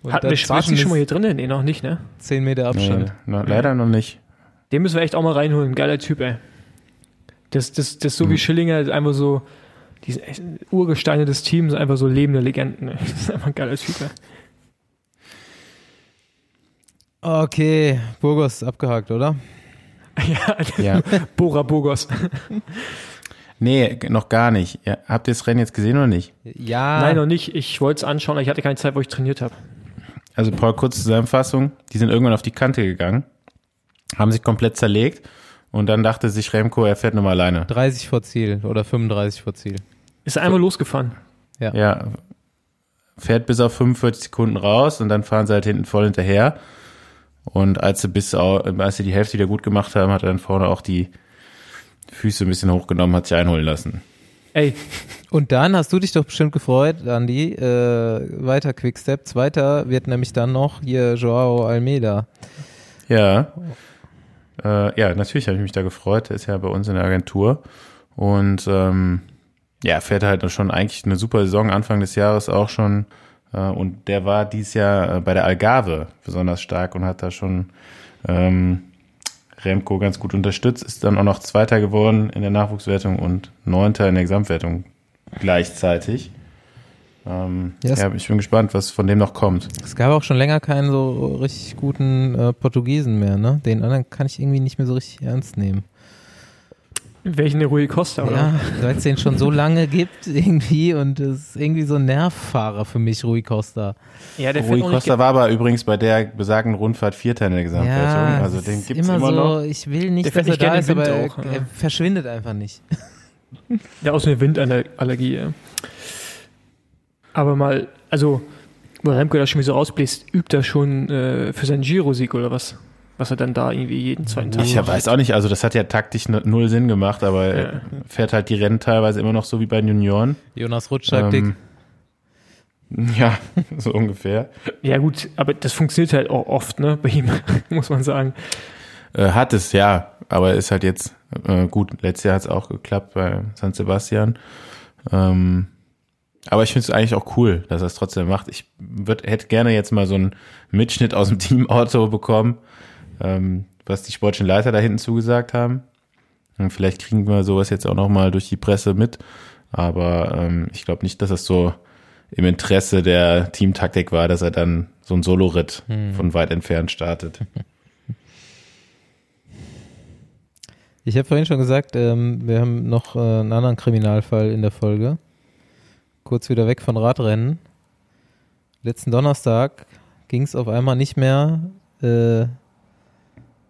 Und Hatten wir Schwarzi dazwischen schon mal hier drin? Nee, noch nicht, ne? 10 Meter Abstand. Nee, noch, leider noch nicht. Den müssen wir echt auch mal reinholen. Geiler Typ, ey. Das, das, das ist so Mhm. wie Schillinger, ist einfach so, diese Urgesteine des Teams, einfach so lebende Legenden. ey. Das ist einfach ein geiler Typ, ey. Okay, Burgos abgehakt, oder? Ja, Ja. Bora Burgos. Nee, noch gar nicht. Ja, habt ihr das Rennen jetzt gesehen oder nicht? Ja. Nein, noch nicht. Ich wollte es anschauen, aber ich hatte keine Zeit, wo ich trainiert habe. Also Paul, kurze Zusammenfassung. Die sind irgendwann auf die Kante gegangen, haben sich komplett zerlegt und dann dachte sich Remco, er fährt nur mal alleine. 30 vor Ziel oder 35 vor Ziel. Ist einmal losgefahren. Ja, fährt bis auf 45 Sekunden raus und dann fahren sie halt hinten voll hinterher. Und als sie bis als sie die Hälfte wieder gut gemacht haben, hat er dann vorne auch die Füße ein bisschen hochgenommen, hat sich einholen lassen. Ey, Und dann hast du dich doch bestimmt gefreut, Andy. Äh, weiter Quickstep. Zweiter wird nämlich dann noch hier Joao Almeida. Ja. Äh, ja, natürlich habe ich mich da gefreut. Der ist ja bei uns in der Agentur. Und ähm, ja, fährt halt schon eigentlich eine super Saison, Anfang des Jahres auch schon. Äh, und der war dieses Jahr äh, bei der Algarve besonders stark und hat da schon ähm, Remco ganz gut unterstützt. Ist dann auch noch Zweiter geworden in der Nachwuchswertung und Neunter in der Gesamtwertung gleichzeitig. Ähm, Yes. Ja, ich bin gespannt, was von dem noch kommt. Es gab auch schon länger keinen so richtig guten äh, Portugiesen mehr, ne? Den anderen kann ich irgendwie nicht mehr so richtig ernst nehmen. welchen der Rui Costa, oder? Ja, weil es den schon so lange gibt irgendwie und es ist irgendwie so ein Nervfahrer für mich, Rui Costa. Ja, der Rui auch Costa war aber übrigens bei der besagten Rundfahrt Vierter in der Gesamtwertung. Ja, also es den ist gibt's immer, immer, so, noch. ich will nicht, Der dass er da ist, aber Wind er, auch, ja. er verschwindet einfach nicht. Ja, aus einer Windallergie. Ja. Aber mal, also, wo Remco da schon wieder so rausbläst, übt er schon äh, für seinen Giro-Sieg oder was? Was er dann da irgendwie jeden zweiten Tag Ich macht. weiß auch nicht, also das hat ja taktisch null Sinn gemacht, aber Ja. er fährt halt die Rennen teilweise immer noch so wie bei den Junioren. Jonas Rutschaktik. Ähm, ja, so ungefähr. Ja, gut, aber das funktioniert halt auch oft, ne, bei ihm, muss man sagen. Äh, hat es, ja, aber ist halt jetzt äh, gut. Letztes Jahr hat es auch geklappt bei San Sebastian. Ähm, aber ich finde es eigentlich auch cool, dass er es trotzdem macht. Ich würd, hätte gerne jetzt mal so einen Mitschnitt aus dem Teamauto bekommen, ähm, was die sportlichen Leiter da hinten zugesagt haben. Und vielleicht kriegen wir sowas jetzt auch noch mal durch die Presse mit. Aber ähm, ich glaube nicht, dass es so im Interesse der Teamtaktik war, dass er dann so ein Solo-Ritt hm. von weit entfernt startet. Ich habe vorhin schon gesagt, ähm, wir haben noch äh, einen anderen Kriminalfall in der Folge. Kurz wieder weg von Radrennen. Letzten Donnerstag ging es auf einmal nicht mehr, äh,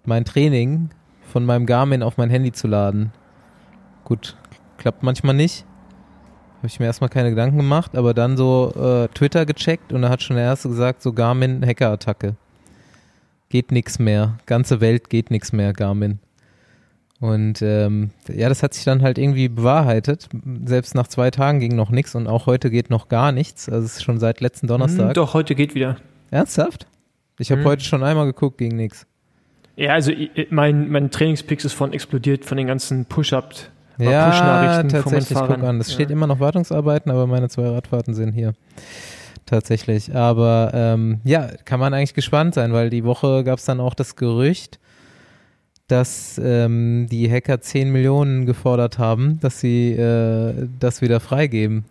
mein Training von meinem Garmin auf mein Handy zu laden. Gut, klappt manchmal nicht. Habe ich mir erstmal keine Gedanken gemacht, aber dann so äh, Twitter gecheckt und da hat schon der erste gesagt, so Garmin Hackerattacke. Geht nichts mehr. Ganze Welt geht nichts mehr, Garmin. Und ähm, ja, das hat sich dann halt irgendwie bewahrheitet. Selbst nach zwei Tagen ging noch nichts und auch heute geht noch gar nichts. Also es ist schon seit letzten Donnerstag. Hm, doch, heute geht wieder. Ernsthaft? Ich habe hm. heute schon einmal geguckt, ging nichts. Ja, also mein, mein Trainingspix ist von explodiert von den ganzen Push-Up. Ja, Push tatsächlich, guck an. Das ja. steht immer noch Wartungsarbeiten, aber meine zwei Radfahrten sind hier. Tatsächlich. Aber ähm, ja, kann man eigentlich gespannt sein, weil die Woche gab es dann auch das Gerücht, dass ähm, die Hacker 10 Millionen gefordert haben, dass sie äh, das wieder freigeben.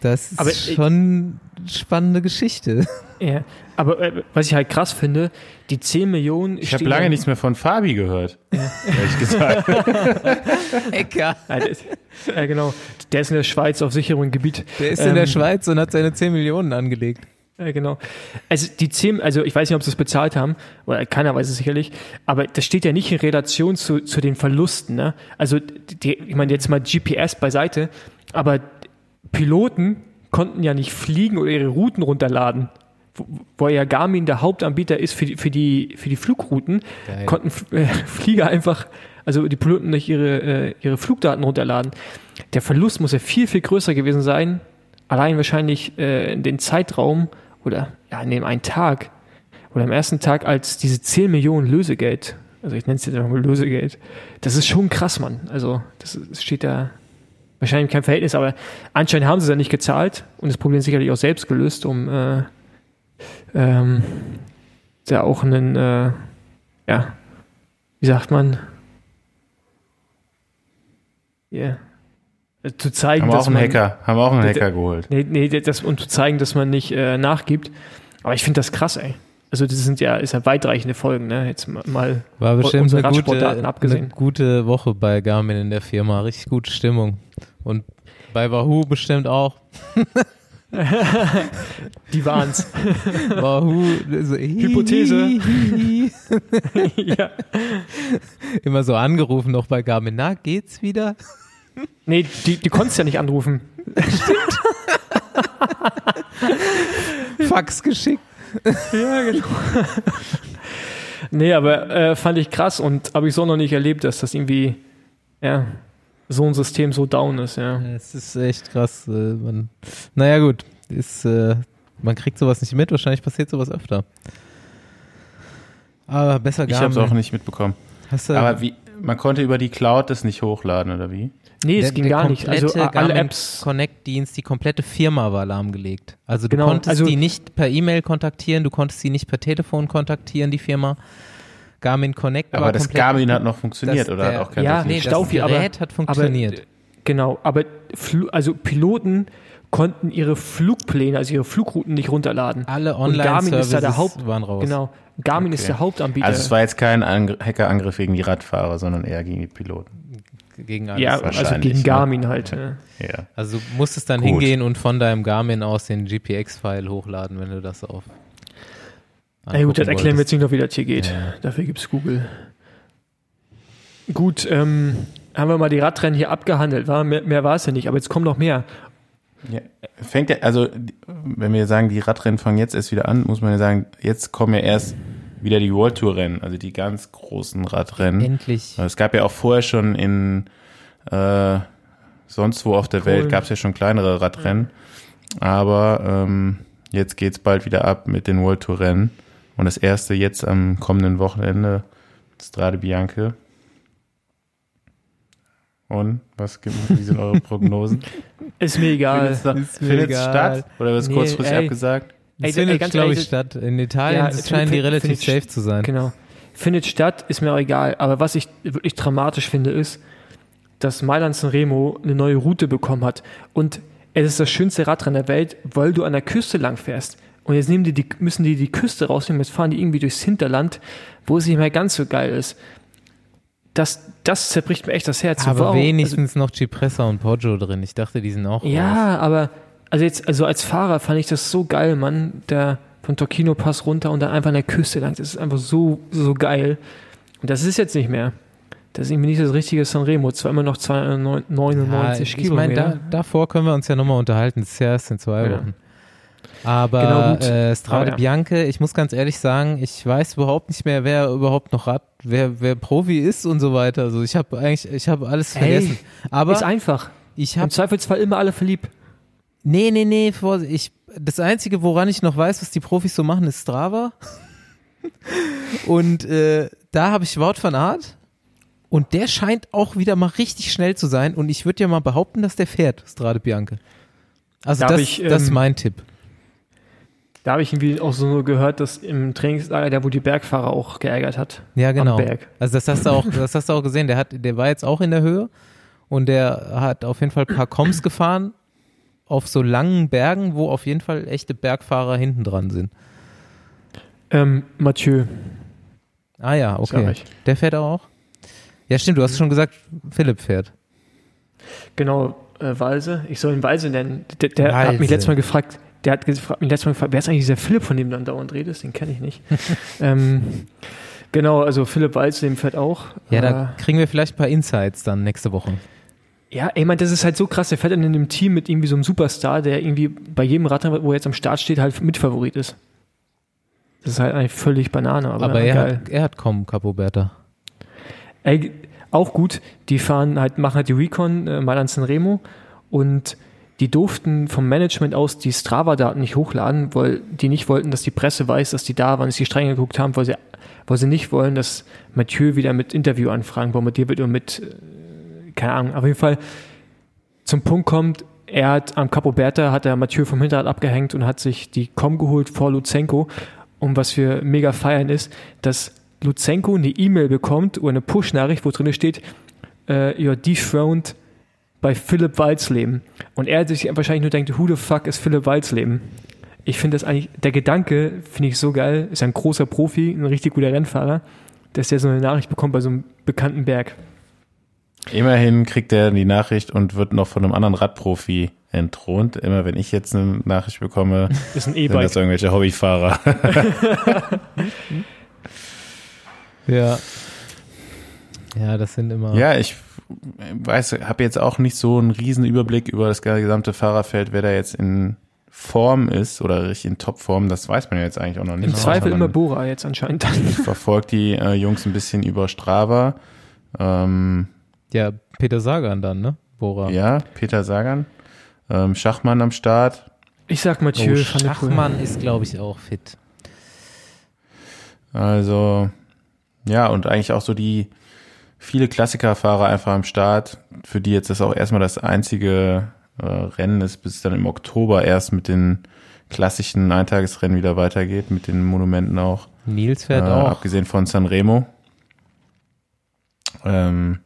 Das ist aber, schon eine spannende Geschichte. Ja, aber äh, was ich halt krass finde, die 10 Millionen. Ich habe lange nichts mehr von Fabi gehört. Ja. Ehrlich gesagt. Hacker. Ja, genau. Der ist in der Schweiz auf sicherem Gebiet. Der ist ähm, in der ähm, Schweiz und hat seine 10 Millionen angelegt. Ja, genau. Also die zehn, also ich weiß nicht, ob sie es bezahlt haben, oder keiner weiß es sicherlich, aber das steht ja nicht in Relation zu, zu den Verlusten. Ne? Also die, ich meine jetzt mal GPS beiseite, aber Piloten konnten ja nicht fliegen oder ihre Routen runterladen. Wo, wo ja Garmin der Hauptanbieter ist für die, für die, für die Flugrouten, Geil. konnten äh, Flieger einfach, also die Piloten nicht ihre, äh, ihre Flugdaten runterladen. Der Verlust muss ja viel, viel größer gewesen sein, allein wahrscheinlich äh, in den Zeitraum, oder ja, in dem einen Tag oder am ersten Tag als diese 10 Millionen Lösegeld. Also ich nenne es jetzt einfach mal Lösegeld. Das ist schon krass, Mann. Also das, steht da wahrscheinlich kein Verhältnis, aber anscheinend haben sie es ja nicht gezahlt und das Problem sicherlich auch selbst gelöst, um äh, ähm, da auch einen, äh, ja, wie sagt man, yeah, zu zeigen, haben dass auch einen man, Hacker, haben auch einen Hacker geholt. Nee, nee, das, und zu zeigen, dass man nicht äh, nachgibt. Aber ich finde das krass, ey. Also das sind ja, ist ja weitreichende Folgen, ne? Jetzt mal War bestimmt eine gute, abgesehen. eine gute Woche bei Garmin in der Firma, richtig gute Stimmung. Und bei Wahoo bestimmt auch. Die waren's. Wahoo, so, Hypothese. ja. Immer so angerufen noch bei Garmin, na, geht's wieder? Nee, die, die konntest ja nicht anrufen. Stimmt. Fax geschickt. Ja, genau. nee, aber äh, fand ich krass und habe ich so noch nicht erlebt, dass das irgendwie, ja, so ein System so down ist, ja. Es ist echt krass. Äh, man, naja, gut. Ist, äh, man kriegt sowas nicht mit, wahrscheinlich passiert sowas öfter. Aber besser gar nicht. Ich habe es auch nicht mitbekommen. Aber wie, man konnte über die Cloud das nicht hochladen, oder wie? Nee, es der, ging der gar nicht. Also alle Apps. Connect-Dienst, die komplette Firma war lahmgelegt. Also du genau, konntest also, die nicht per E-Mail kontaktieren, du konntest sie nicht per Telefon kontaktieren, die Firma. Garmin Connect aber das Garmin hat noch funktioniert das, oder der, hat auch kein Ja, nee, das Gerät aber, hat funktioniert. Aber, genau, aber also Piloten konnten ihre Flugpläne, also ihre Flugrouten nicht runterladen. Alle Online-Services waren raus. Genau, Garmin okay. ist der Hauptanbieter. Also es war jetzt kein Hackerangriff gegen die Radfahrer, sondern eher gegen die Piloten gegen alles. Ja, also gegen ne? Garmin halt. Ja. ja. Also du musstest dann Gut. hingehen und von deinem Garmin aus den GPX-File hochladen, wenn du das auf. Na gut, das erklären wir jetzt nicht noch, wie das hier geht. Ja. Dafür gibt es Google. Gut, ähm, haben wir mal die Radrennen hier abgehandelt. War, mehr, mehr war es ja nicht, aber jetzt kommen noch mehr. Ja, fängt ja, also wenn wir sagen, die Radrennen fangen jetzt erst wieder an, muss man ja sagen, jetzt kommen ja erst wieder die World Tour Rennen, also die ganz großen Radrennen. Endlich. Es gab ja auch vorher schon in äh, sonst wo auf der cool. Welt gab es ja schon kleinere Radrennen, ja. aber ähm, jetzt geht's bald wieder ab mit den World Tour Rennen und das erste jetzt am kommenden Wochenende Strade Bianche. Und was wie sind eure Prognosen? Ist mir egal. Findet es statt oder wird es nee, kurzfristig ey. abgesagt? Ey, findet, glaube ich, statt. In Italien ja, scheinen die relativ safe zu sein. Genau. Findet statt, ist mir auch egal. Aber was ich wirklich dramatisch finde, ist, dass Mailand Sanremo eine neue Route bekommen hat. Und es ist das schönste Radrennen der Welt, weil du an der Küste lang fährst. Und jetzt die, die, müssen die die Küste rausnehmen, jetzt fahren die irgendwie durchs Hinterland, wo es nicht mehr ganz so geil ist. Das, das zerbricht mir echt das Herz. Aber Warum? wenigstens also, noch Cipressa und Poggio drin. Ich dachte, die sind auch Ja, raus. aber also jetzt, also als Fahrer fand ich das so geil, Mann. Der von Tokino Pass runter und dann einfach an der Küste lang. Das ist einfach so, so geil. Und das ist jetzt nicht mehr. Das ist irgendwie nicht das richtige Sanremo. Zwar immer noch 299 ja, Kilometer. Ich meine, da, davor können wir uns ja nochmal unterhalten. Das ist ja erst in zwei ja. Wochen. Aber genau, äh, Strade oh, ja. Bianche, ich muss ganz ehrlich sagen, ich weiß überhaupt nicht mehr, wer überhaupt noch Rad, wer, wer Profi ist und so weiter. Also ich habe eigentlich, ich habe alles vergessen. Hey, Aber ist einfach. Ich hab, Im Zweifelsfall immer alle verliebt. Nee, nee, nee, ich, das Einzige, woran ich noch weiß, was die Profis so machen, ist Strava. und äh, da habe ich Wort von Art. Und der scheint auch wieder mal richtig schnell zu sein. Und ich würde ja mal behaupten, dass der fährt, Strade Bianche. Also das, ich, das ist ähm, mein Tipp. Da habe ich irgendwie auch so gehört, dass im Trainingslager der, wo die Bergfahrer auch geärgert hat. Ja, genau. Also das hast du auch, das hast du auch gesehen. Der hat, der war jetzt auch in der Höhe und der hat auf jeden Fall ein paar Koms gefahren auf so langen Bergen, wo auf jeden Fall echte Bergfahrer hinten dran sind. Ähm, Mathieu. Ah ja, okay. Der fährt auch? Ja, stimmt, du hast schon gesagt, Philipp fährt. Genau, äh, Walse. Ich soll ihn Walse nennen. Der, der hat mich letztes Mal gefragt, der hat gefragt, mich letztes Mal gefragt, wer ist eigentlich dieser Philipp, von dem du dann dauernd redest? Den kenne ich nicht. ähm, genau, also Philipp Walze, dem fährt auch. Ja, da äh, kriegen wir vielleicht ein paar Insights dann nächste Woche. Ja, ey, man, das ist halt so krass. Der fährt dann in einem Team mit irgendwie so einem Superstar, der irgendwie bei jedem Radrennen, wo er jetzt am Start steht, halt Mitfavorit ist. Das ist halt eigentlich völlig Banane. Aber, aber er, geil. Hat, er hat kaum Capo Berta. Ey, auch gut. Die fahren halt, machen halt die Recon äh, mal an Sanremo und die durften vom Management aus die Strava-Daten nicht hochladen, weil die nicht wollten, dass die Presse weiß, dass die da waren, dass die streng geguckt haben, weil sie, weil sie nicht wollen, dass Mathieu wieder mit Interviewanfragen bombardiert wird und mit äh, keine Ahnung, auf jeden Fall zum Punkt kommt, er hat am Capo Berta hat er Mathieu vom Hinterrad abgehängt und hat sich die Com geholt vor Luzenko. Und was wir mega feiern ist, dass Luzenko eine E-Mail bekommt oder eine Push-Nachricht, wo drin steht, uh, you're dethroned bei Philipp Walzleben. Und er sich wahrscheinlich nur denkt, who the fuck ist Philipp Walzleben? Ich finde das eigentlich, der Gedanke finde ich so geil, ist ein großer Profi, ein richtig guter Rennfahrer, dass der so eine Nachricht bekommt bei so einem bekannten Berg. Immerhin kriegt er die Nachricht und wird noch von einem anderen Radprofi entthront. Immer wenn ich jetzt eine Nachricht bekomme, ist ein E-Bike. sind das irgendwelche Hobbyfahrer. ja. Ja, das sind immer. Ja, ich weiß, habe jetzt auch nicht so einen riesen Überblick über das gesamte Fahrerfeld, wer da jetzt in Form ist oder richtig in Topform, das weiß man ja jetzt eigentlich auch noch nicht. Im Zweifel immer Bora jetzt anscheinend. Verfolgt die äh, Jungs ein bisschen über Strava. Ähm, ja, Peter Sagan dann, ne? Bora. Ja, Peter Sagan. Ähm, Schachmann am Start. Ich sag Mathieu oh, Schachmann ist, glaube ich, auch fit. Also, ja, und eigentlich auch so die viele Klassikerfahrer einfach am Start, für die jetzt das auch erstmal das einzige äh, Rennen ist, bis es dann im Oktober erst mit den klassischen Eintagesrennen wieder weitergeht, mit den Monumenten auch. Nils fährt äh, auch. Abgesehen von Sanremo. Ähm,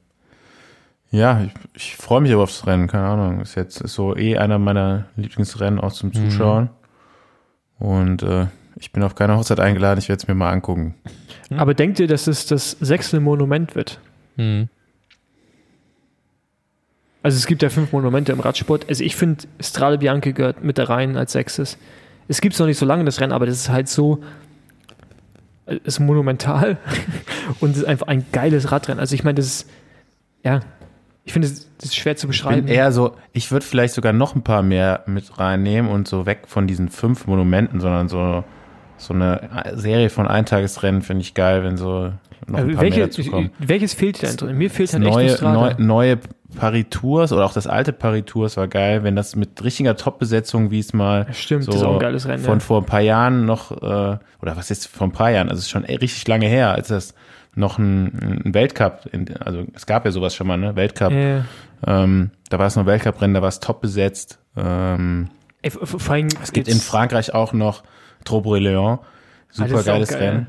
ja, ich, ich freue mich aber aufs Rennen, keine Ahnung. Ist jetzt ist so eh einer meiner Lieblingsrennen auch zum mhm. Zuschauen. Mhm. Und äh, ich bin auf keine Hochzeit eingeladen, ich werde es mir mal angucken. Mhm. Aber denkt ihr, dass es das sechste Monument wird? Mhm. Also es gibt ja fünf Monumente im Radsport. Also ich finde, Strade Bianche gehört mit da rein als sechstes. Es gibt es noch nicht so lange, das Rennen, aber das ist halt so, äh, ist monumental und es ist einfach ein geiles Radrennen. Also ich meine, das ist, ja, ich finde, das ist schwer zu beschreiben. Ich bin eher so, ich würde vielleicht sogar noch ein paar mehr mit reinnehmen und so weg von diesen fünf Monumenten, sondern so, so eine Serie von Eintagesrennen finde ich geil, wenn so noch ein paar Welche, mehr dazu kommen. Welches fehlt dir drin? Mir fehlt halt neue, echt neue, neue Paris-Tours oder auch das alte Paris-Tours war geil, wenn das mit richtiger Top-Besetzung, wie es mal Stimmt, so das ist auch ein geiles Rennen, von ja. vor ein paar Jahren noch, äh, oder was ist vor ein paar Jahren, also es ist schon richtig lange her, als das noch ein, ein Weltcup, in, also es gab ja sowas schon mal, ne? Weltcup. Yeah. Ähm, da war es noch Weltcup-Rennen, da war es top besetzt. Ähm, Ey, vor allem es gibt in Frankreich auch noch Trobre-Leon, Super das ist auch geiles geil. Rennen.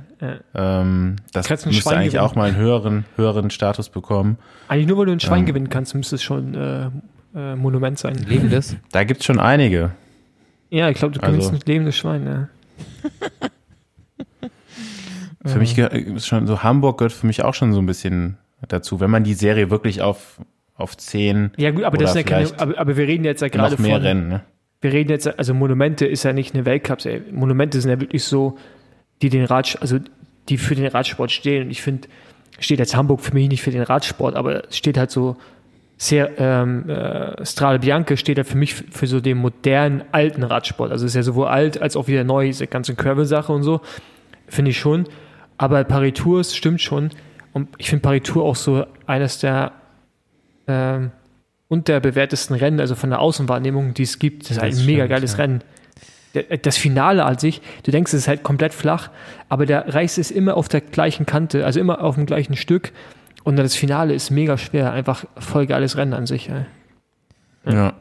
Ja. Ähm, das Kannst ein müsste Schwein eigentlich gewinnen. auch mal einen höheren, höheren Status bekommen. Eigentlich nur, weil du ein Schwein Ähm. gewinnen kannst, müsste es schon äh, äh, Monument sein. Lebendes. Da gibt's schon einige. Ja, ich glaube, du Also- gewinnst ein lebendes Schwein. Ja. Für mich gehört ist schon so Hamburg gehört für mich auch schon so ein bisschen dazu, wenn man die Serie wirklich auf auf zehn ja gut, aber das sind ja keine, aber, aber wir reden jetzt ja gerade noch mehr von, Rennen. Ne? Wir reden jetzt, also Monumente ist ja nicht eine Weltcup, Monumente sind ja wirklich so, die den Rad, also die für den Radsport stehen. Und ich finde, steht jetzt Hamburg für mich nicht für den Radsport, aber es steht halt so sehr, ähm, äh, Strade Bianca steht ja für mich für so den modernen, alten Radsport. Also ist ja sowohl alt als auch wieder neu, diese ganze Gravel-Sache und so, finde ich schon. Aber Paris Tours stimmt schon. Und ich finde Paris Tour auch so eines der ähm, unterbewertesten Rennen, also von der Außenwahrnehmung, die es gibt. Das ist halt ein Das mega stimmt, geiles ja. Rennen. Der- Das Finale an sich, du denkst, es ist halt komplett flach, aber der Reis ist immer auf der gleichen Kante, also immer auf dem gleichen Stück. Und dann das Finale ist mega schwer, einfach voll geiles Rennen an sich. Ja.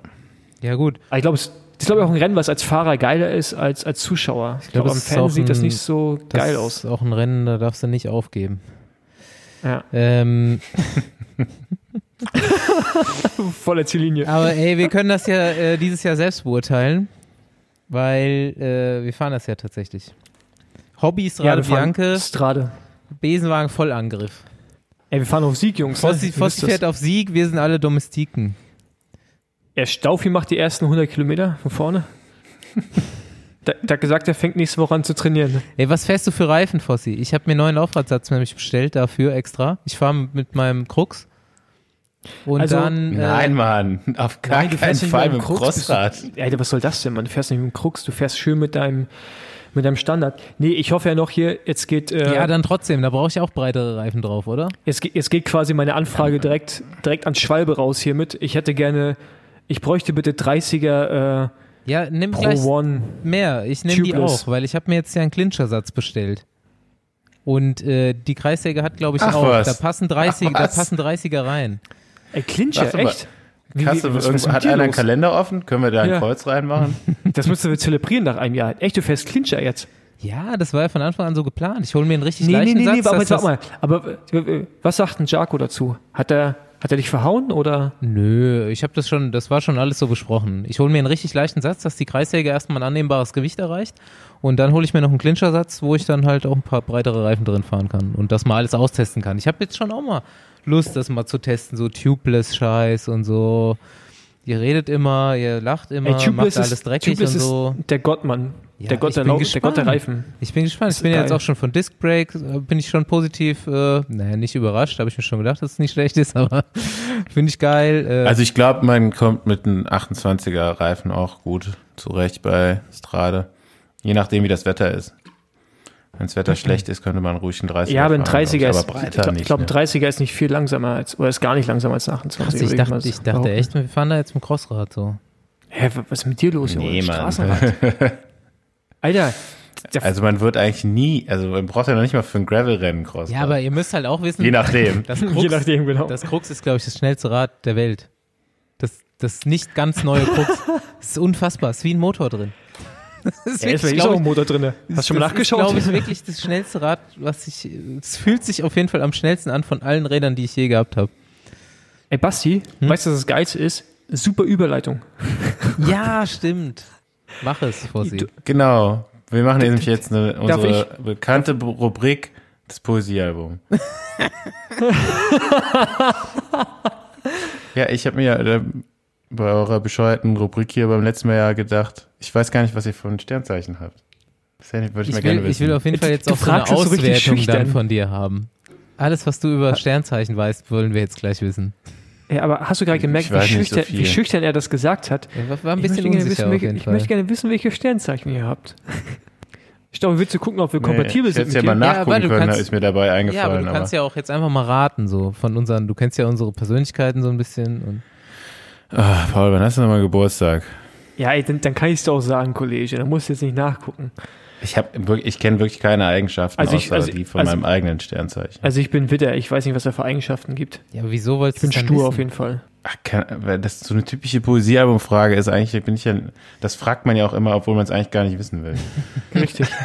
Ja, gut. Aber ich glaube, es ist glaube ich auch ein Rennen, was als Fahrer geiler ist als als Zuschauer. Ich glaub, glaube, am es ist Fan sieht das nicht so Das geil aus. ist auch ein Rennen, da darfst du nicht aufgeben. Ja. Ähm, Voller Ziellinie. aber ey, wir können das ja äh, dieses Jahr selbst beurteilen, weil äh, wir fahren das ja tatsächlich. Hobby Strade fahren Bianca, Strade. Besenwagen Vollangriff. Ey, wir fahren auf Sieg, Jungs. ne? Fossi, Fossi das. fährt auf Sieg, wir sind alle Domestiken. Ja, Staufi macht die ersten 100 Kilometer von vorne. da, da hat gesagt, er fängt nächste Woche an zu trainieren. Ey, was fährst du für Reifen, Fossi? Ich habe mir einen neuen Laufradsatz nämlich bestellt dafür extra. Ich fahre mit meinem Krux. Und Also- dann. Äh, Nein, Mann, auf gar Nein, keinen Fall mit mit dem bist du- Crossrad. Ey, was soll das denn, Mann? Du fährst nicht mit dem Krux, du fährst schön mit deinem, mit deinem Standard. Nee, ich hoffe ja noch hier, jetzt geht, äh, ja, dann trotzdem, da brauche ich auch breitere Reifen drauf, oder? jetzt, geht- jetzt geht quasi meine Anfrage direkt, direkt ans Schwalbe raus hiermit. Ich hätte gerne, ich bräuchte bitte 30er äh, Ja, nimm Pro gleich One. mehr. Ich nehme die auch, weil ich habe mir jetzt ja einen Clinchersatz bestellt. Und äh, die Kreissäge hat, glaube ich, Ach, auch. was. Da passen 30, Ach, da was. passen 30er rein. Ey, Clincher, Warte mal. echt? Wie- Hast wie- irgendwo, hat einer einen? Kalender offen? Können wir da ein Ja. Kreuz reinmachen? Das müssen wir zelebrieren nach einem Jahr. Echt, du fährst Clincher jetzt? Ja, das war ja von Anfang an so geplant. Ich hole mir einen richtig Nee, nee, leichten nee, nee, Satz. aber dass jetzt warte das- mal. Aber äh, äh, was sagt ein Jaco dazu? Hat er, hat er dich verhauen oder? Nö, ich habe das schon, das war schon alles so besprochen. Ich hole mir einen richtig leichten Satz, dass die Kreissäge erstmal ein annehmbares Gewicht erreicht. Und dann hole ich mir noch einen Clinchersatz, wo ich dann halt auch ein paar breitere Reifen drin fahren kann und das mal alles austesten kann. Ich habe jetzt schon auch mal Lust, das mal zu testen, so Tubeless-Scheiß und so. Ihr redet immer, ihr lacht immer, macht Tubeless alles ist, dreckig Tubeless und so. ist der Gott, Mann. Ja, der Gott der, der Gott der. Reifen. Ich bin gespannt. Ich bin ja geil. jetzt auch schon von Disc Break, äh, bin ich schon positiv, äh, naja, nicht überrascht, habe ich mir schon gedacht, dass es nicht schlecht ist, aber finde ich geil. Äh, Also ich glaube, man kommt mit einem 28er Reifen auch gut zurecht bei Strade. Je nachdem, wie das Wetter ist. Wenn das Wetter schlecht ist, könnte man ruhig einen 30er Ja, aber ein fahren, 30er glaub ich, ist, aber breiter ich glaube, glaub, ein ne? 30er ist nicht viel langsamer als, oder ist gar nicht langsamer als ein 28. krass, ich dachte, ich dachte echt, wir fahren da jetzt mit dem Crossrad so. Hä, was ist mit dir los? Nee, Mann. Straßenrad. Alter, Also man wird eigentlich nie, also man braucht ja noch nicht mal für ein Gravel-Rennen Cross. Ja, aber ihr müsst halt auch wissen, Je nachdem. das je Krux, nachdem, genau. das Krux ist, glaube ich, das schnellste Rad der Welt. Das, das nicht ganz neue Krux. Das ist unfassbar, ist wie ein Motor drin. Das ist ja, ist wirklich, wirklich auch ein Motor drin. Hast du schon mal nachgeschaut? Das ist, glaube ich, wirklich das schnellste Rad, was ich, es fühlt sich auf jeden Fall am schnellsten an von allen Rädern, die ich je gehabt habe. Ey, Basti, Hm? weißt du, was das Geilste ist? Super Überleitung. Ja, stimmt. Mach es. Du- Genau. Wir machen nämlich jetzt eine, unsere bekannte Rubrik, das Poesiealbum. ja, ich habe mir äh, bei eurer bescheuerten Rubrik hier beim letzten Mal ja gedacht, ich weiß gar nicht, was ihr für ein Sternzeichen habt. Das ich- würde ich, Ich mal gerne will, ich wissen. will auf jeden Fall jetzt Du auch so eine das so Auswertung dann schüchtern. von dir haben. Alles, was du über Sternzeichen weißt, wollen wir jetzt gleich wissen. Ja, aber hast du gerade gemerkt, Ich wie so schüchtern, viel. wie schüchtern er das gesagt hat? Ja, war- ein Ich bisschen möchte gerne unsicher wissen, welche, ich möchte gerne wissen, welche Sternzeichen ihr habt. Ich glaube, willst du gucken, ob wir kompatibel ich sind hätte ja mit mal? Ja, aber nachgucken du können, da kannst- ist mir dabei ja, aber eingefallen. du kannst ja auch jetzt einfach mal raten, so von unseren, du kennst ja unsere Persönlichkeiten so ein bisschen Ah, Paul, wann hast du nochmal Geburtstag? Ja, ey, dann, dann kann ich es doch sagen, Kollege. Dann musst du jetzt nicht nachgucken. Ich habe wirklich, ich kenne wirklich keine Eigenschaften Also ich- außer also- die von also- meinem eigenen Sternzeichen. Also ich bin Widder, ich weiß nicht, was er für Eigenschaften gibt. ja, aber wieso wolltest Ich bin du es dann stur wissen? auf jeden Fall. Ach, kann, das so eine typische Poesiealbumfrage ist eigentlich, bin ich ja, das fragt man ja auch immer, obwohl man es eigentlich gar nicht wissen will. Richtig.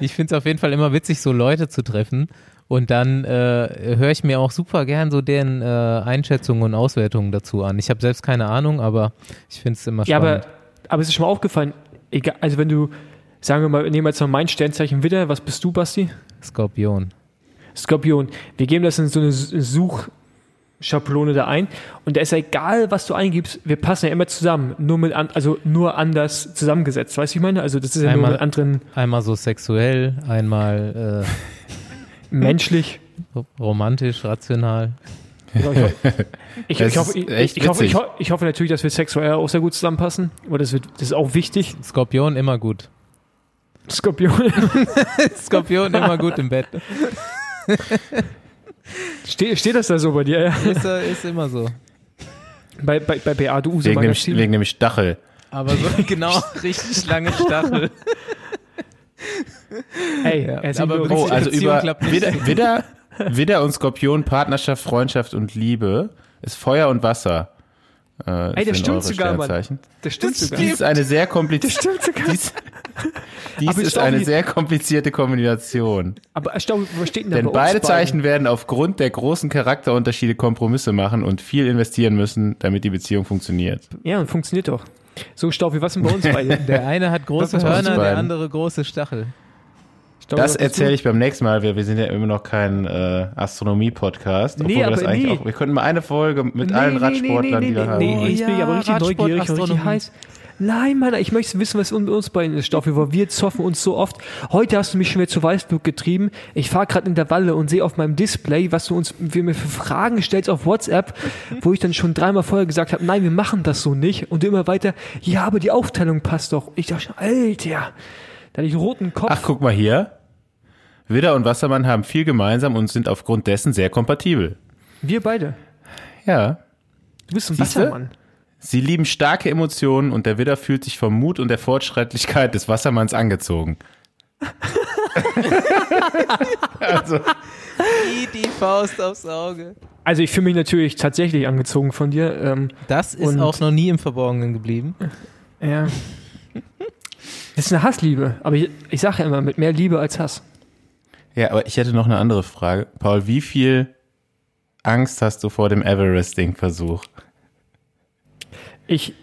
Ich finde es auf jeden Fall immer witzig, so Leute zu treffen. Und dann äh, höre ich mir auch super gern so deren äh, Einschätzungen und Auswertungen dazu an. Ich habe selbst keine Ahnung, aber ich finde es immer Ja, spannend. aber, aber es ist schon mal aufgefallen, egal, also wenn du, sagen wir mal, nehmen wir jetzt mal mein Sternzeichen Widder, was bist du, Basti? Skorpion. Skorpion. Wir geben das in so eine Suchschablone da ein und da ist ja egal, was du eingibst, wir passen ja immer zusammen, nur mit an, also nur anders zusammengesetzt, weißt du, wie ich meine? Also das ist ja Einmal- nur mit anderen Einmal so sexuell, einmal menschlich. romantisch, rational. Ich, ich, hoffe, ich, ich, hoffe, ich, hoffe, ich hoffe natürlich, dass wir sexuell auch sehr gut zusammenpassen, aber das, wird, das ist auch wichtig. Skorpion immer gut. Skorpion. Skorpion immer gut im Bett. Ste, steht das da so bei dir? Ja? Ist, äh, ist immer so. Bei, bei, bei BA, du Use Wegen dem, wegen dem Stachel. Aber so genau, richtig lange Stachel. Ey, Ja, er ist aber Oh, also Beziehung über nicht. Widder, Widder, Widder und Skorpion, Partnerschaft, Freundschaft und Liebe ist Feuer und Wasser. Äh, Ey, das stimmt sogar, Mann. Das stimmt sogar. Dies ist eine sehr komplizierte. Dies, dies ist eine sehr komplizierte Kombination. Aber Staub, was steht denn da Denn bei beide Zeichen werden aufgrund der großen Charakterunterschiede Kompromisse machen und viel investieren müssen, damit die Beziehung funktioniert. Beiden? Ja, und funktioniert doch. So, Staubi, was denn bei uns beide? Der eine hat große Hörner, der andere große Stachel. Staubi, Das erzähle ich beim nächsten Mal. Wir, wir sind ja immer noch kein äh, Astronomie-Podcast. Nee, wir das aber eigentlich nee. auch. Wir könnten mal eine Folge mit Nee, allen nee, Radsportlern, nee, die da nee, haben. Nee, jetzt bin ich aber richtig Radsport, neugierig und richtig heiß. Nein, Mann, ich möchte wissen, was bei uns beiden ist, Staufi, weil wir zoffen uns so oft. Heute hast du mich schon wieder zu Weißblut getrieben. Ich fahre gerade in der Walle und sehe auf meinem Display, was du uns wie mir für Fragen stellst auf WhatsApp, wo ich dann schon dreimal vorher gesagt habe, nein, wir machen das so nicht. Und du immer weiter, ja, aber die Aufteilung passt doch. Ich dachte, schon, Alter, da hatte ich einen roten Kopf. Ach, guck mal hier. Widder und Wassermann haben viel gemeinsam und sind aufgrund dessen sehr kompatibel. wir beide. Ja. Du bist ein Siehste? Wassermann. Sie lieben starke Emotionen und der Widder fühlt sich vom Mut und der Fortschrittlichkeit des Wassermanns angezogen. also, Die Faust aufs Auge. Also ich fühle mich natürlich tatsächlich angezogen von dir. Ähm, Das ist auch noch nie im Verborgenen geblieben. Ja. Das ist eine Hassliebe, aber ich, ich sage ja immer, mit mehr Liebe als Hass. ja, aber ich hätte noch eine andere Frage. Paul, wie viel Angst hast du vor dem Everesting-Versuch? Ich,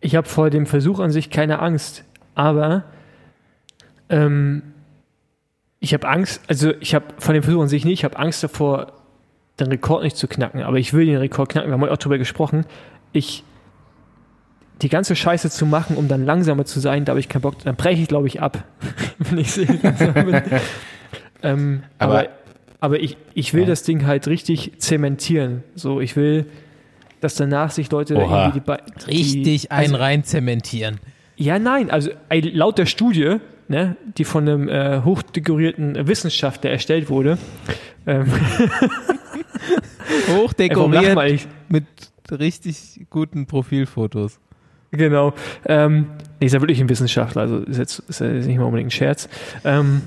ich habe vor dem Versuch an sich keine Angst, aber ähm, ich habe Angst, also ich habe vor dem Versuch an sich nicht, ich habe Angst davor, den Rekord nicht zu knacken, aber ich will den Rekord knacken, wir haben heute auch darüber gesprochen. Ich die ganze Scheiße zu machen, um dann langsamer zu sein, da habe ich keinen Bock, dann breche ich, glaube ich, ab, wenn ich bin. ähm, aber, Aber- aber, ich, ich will Ja. das Ding halt richtig zementieren. So, ich will, dass danach sich Leute Oha. irgendwie die, Richtig die, ein also, rein zementieren. Ja, nein, also laut der Studie, ne, die von einem äh, hochdekorierten Wissenschaftler erstellt wurde, ähm, Hochdekoriert eigentlich? mit richtig guten Profilfotos. Genau. Ähm, nee, ist ja wirklich ein Wissenschaftler, also ist jetzt, ist jetzt nicht mal unbedingt ein Scherz. Ähm,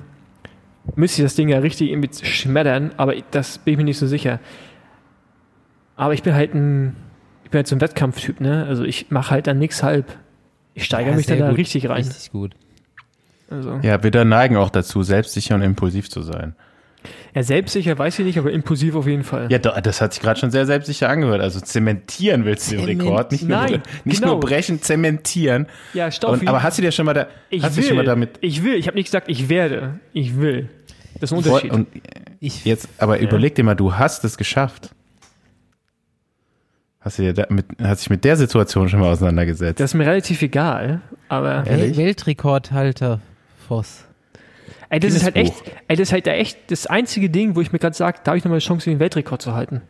müsste ich das Ding ja richtig irgendwie schmettern, aber das bin ich mir nicht so sicher. Aber ich bin halt ein, ich bin halt so ein Wettkampftyp, ne? Also ich mache halt dann nix halb. Ich steigere Ja, mich dann da richtig rein. Richtig gut. Also, Ja, Widder neigen auch dazu, selbstsicher und impulsiv zu sein. ja, selbstsicher weiß ich nicht, aber impulsiv auf jeden Fall. Ja, das hat sich gerade schon sehr selbstsicher angehört. Also zementieren willst du den Zement- Rekord, nicht nur, Nein, nicht genau. nur brechen, zementieren. Ja. Und, aber hast du dir schon mal da, ich hast du will, dich schon mal damit ich will, ich habe nicht gesagt, ich werde, ich will. Das ist ein Unterschied. Und Ich, jetzt, aber überleg dir mal, du hast es geschafft. Hast du dir da mit, hast dich mit der Situation schon mal auseinandergesetzt? das ist mir relativ egal, aber Ja. ehrlich? Weltrekordhalter Voss. ey, das ist halt echt, ey, das ist halt da echt das einzige Ding, wo ich mir gerade sage, da habe ich nochmal eine Chance, den Weltrekord zu halten.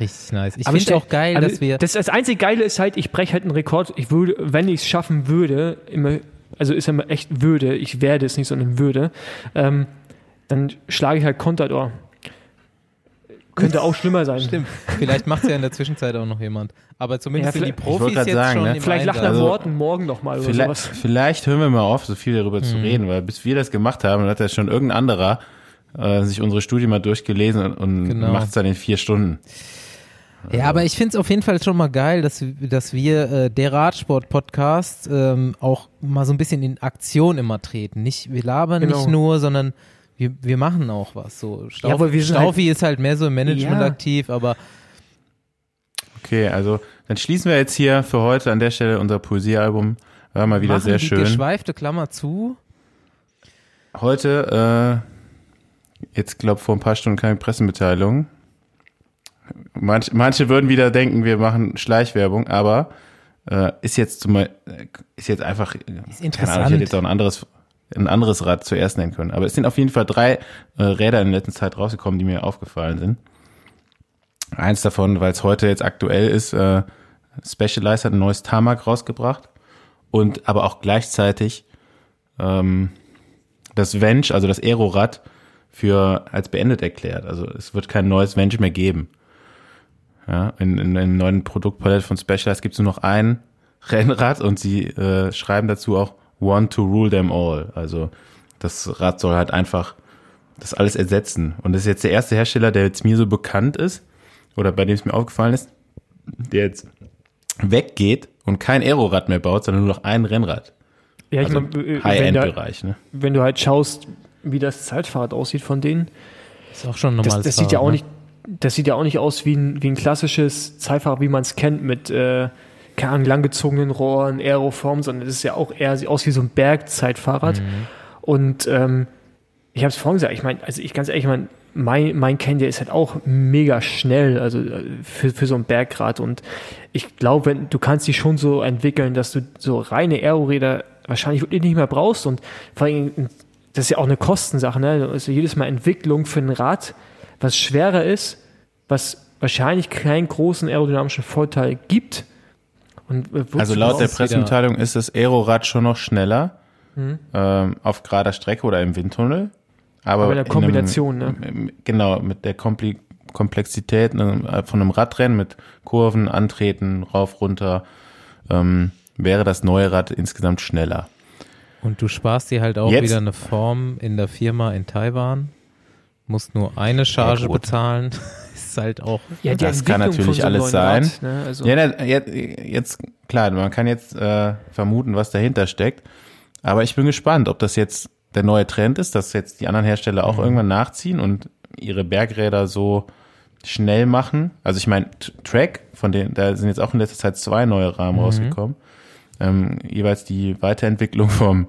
Richtig nice. Ich finde auch geil, dass wir. Das, das einzige Geile ist halt, ich breche halt einen Rekord. Ich würde, wenn ich es schaffen würde, immer, also ist immer echt würde, ich werde es nicht, sondern würde, ähm, dann schlage ich halt Contador. Könnte auch schlimmer sein. Stimmt. Vielleicht macht es ja in der Zwischenzeit auch noch jemand. Aber zumindest Ja, sind die vielleicht- Ich wollte Profis jetzt sagen, schon ne? Vielleicht lacht er. Also- Morten morgen nochmal oder Vielleicht, sowas. vielleicht hören wir mal auf, so viel darüber zu reden, weil bis wir das gemacht haben, hat ja schon irgendein anderer äh, sich unsere Studie mal durchgelesen und, und Genau. macht es dann in vier Stunden. Ja, aber ich finde es auf jeden Fall schon mal geil, dass, dass wir, äh, der Radsport-Podcast, ähm, auch mal so ein bisschen in Aktion immer treten. Nicht, wir labern Genau. nicht nur, sondern wir, wir machen auch was. So, Stauf, Ja, aber wir sind Staufi ist halt mehr so im Management Ja. aktiv, aber Okay, also dann schließen wir jetzt hier für heute an der Stelle unser Poesiealbum. War mal wieder machen sehr die schön. geschweifte Klammer zu. Heute, äh, jetzt glaube vor ein paar Stunden keine Pressemitteilung. Manch, manche würden wieder denken, wir machen Schleichwerbung, aber äh, ist jetzt zum Beispiel, ist jetzt einfach, Ist keine Ahnung, ich interessant. hätte jetzt auch ein anderes, ein anderes Rad zuerst nennen können. Aber es sind auf jeden Fall drei äh, Räder in der letzten Zeit rausgekommen, die mir aufgefallen sind. Eins davon, weil es heute jetzt aktuell ist, äh, Specialized hat ein neues Tarmac rausgebracht und aber auch gleichzeitig ähm, das Venge, also das Aerorad, für als beendet erklärt. Also es wird kein neues Venge mehr geben. Ja, in, in, in neuen Produktpalette von Specialized gibt es nur noch ein Rennrad und sie äh, schreiben dazu auch One to rule them all. Also das Rad soll halt einfach das alles ersetzen. Und das ist jetzt der erste Hersteller, der jetzt mir so bekannt ist oder bei dem es mir aufgefallen ist, der jetzt weggeht und kein Aerorad mehr baut, sondern nur noch ein Rennrad. Ja, ich Also meine, wenn, du- High-End-Bereich, ne? wenn du halt schaust, wie das Zeitfahrrad aussieht von denen, Ist auch schon ein das, das sieht ja auch ne? nicht, das sieht ja auch nicht aus wie ein, wie ein klassisches Zeitfahrrad, wie man es kennt, mit äh, keine Ahnung, langgezogenen Rohren, Aeroform, sondern das ist ja auch eher sieht aus wie so ein Bergzeitfahrrad. Mhm. Und ähm, ich habe es vorhin gesagt, ich meine, also ich ganz ehrlich, ich mein, mein, mein der ist halt auch mega schnell, also äh, für, für so ein Bergrad. Und ich glaube, wenn- du kannst die schon so entwickeln, dass du so reine Aeroräder wahrscheinlich wirklich nicht mehr brauchst. Und vor allem, das ist ja auch eine Kostensache, ne? Also jedes Mal Entwicklung für ein Rad, was schwerer ist, was wahrscheinlich keinen großen aerodynamischen Vorteil gibt. Und äh, Also laut der Pressemitteilung ist das Aerorad schon noch schneller Mhm. ähm, auf gerader Strecke oder im Windtunnel. Aber, Aber in der einem- Kombination, ne? m- Genau, mit der Kompli Komplexität ne, von einem Radrennen mit Kurven, Antreten, rauf, runter, ähm, wäre das neue Rad insgesamt schneller. Und du sparst dir halt auch Jetzt- wieder eine Form in der Firma in Taiwan. Musst nur eine Charge gut. bezahlen. ist halt auch. Ja, die Das kann natürlich von so alles sein. Rad, ne? also, Ja, na, jetzt, jetzt, klar, man kann jetzt äh, vermuten, was dahinter steckt. Aber ich bin gespannt, ob das jetzt der neue Trend ist, dass jetzt die anderen Hersteller auch irgendwann nachziehen und ihre Bergräder so schnell machen. Also ich meine, Track, von denen, da sind jetzt auch in letzter Zeit zwei neue Rahmen rausgekommen. Ähm, jeweils die Weiterentwicklung vom,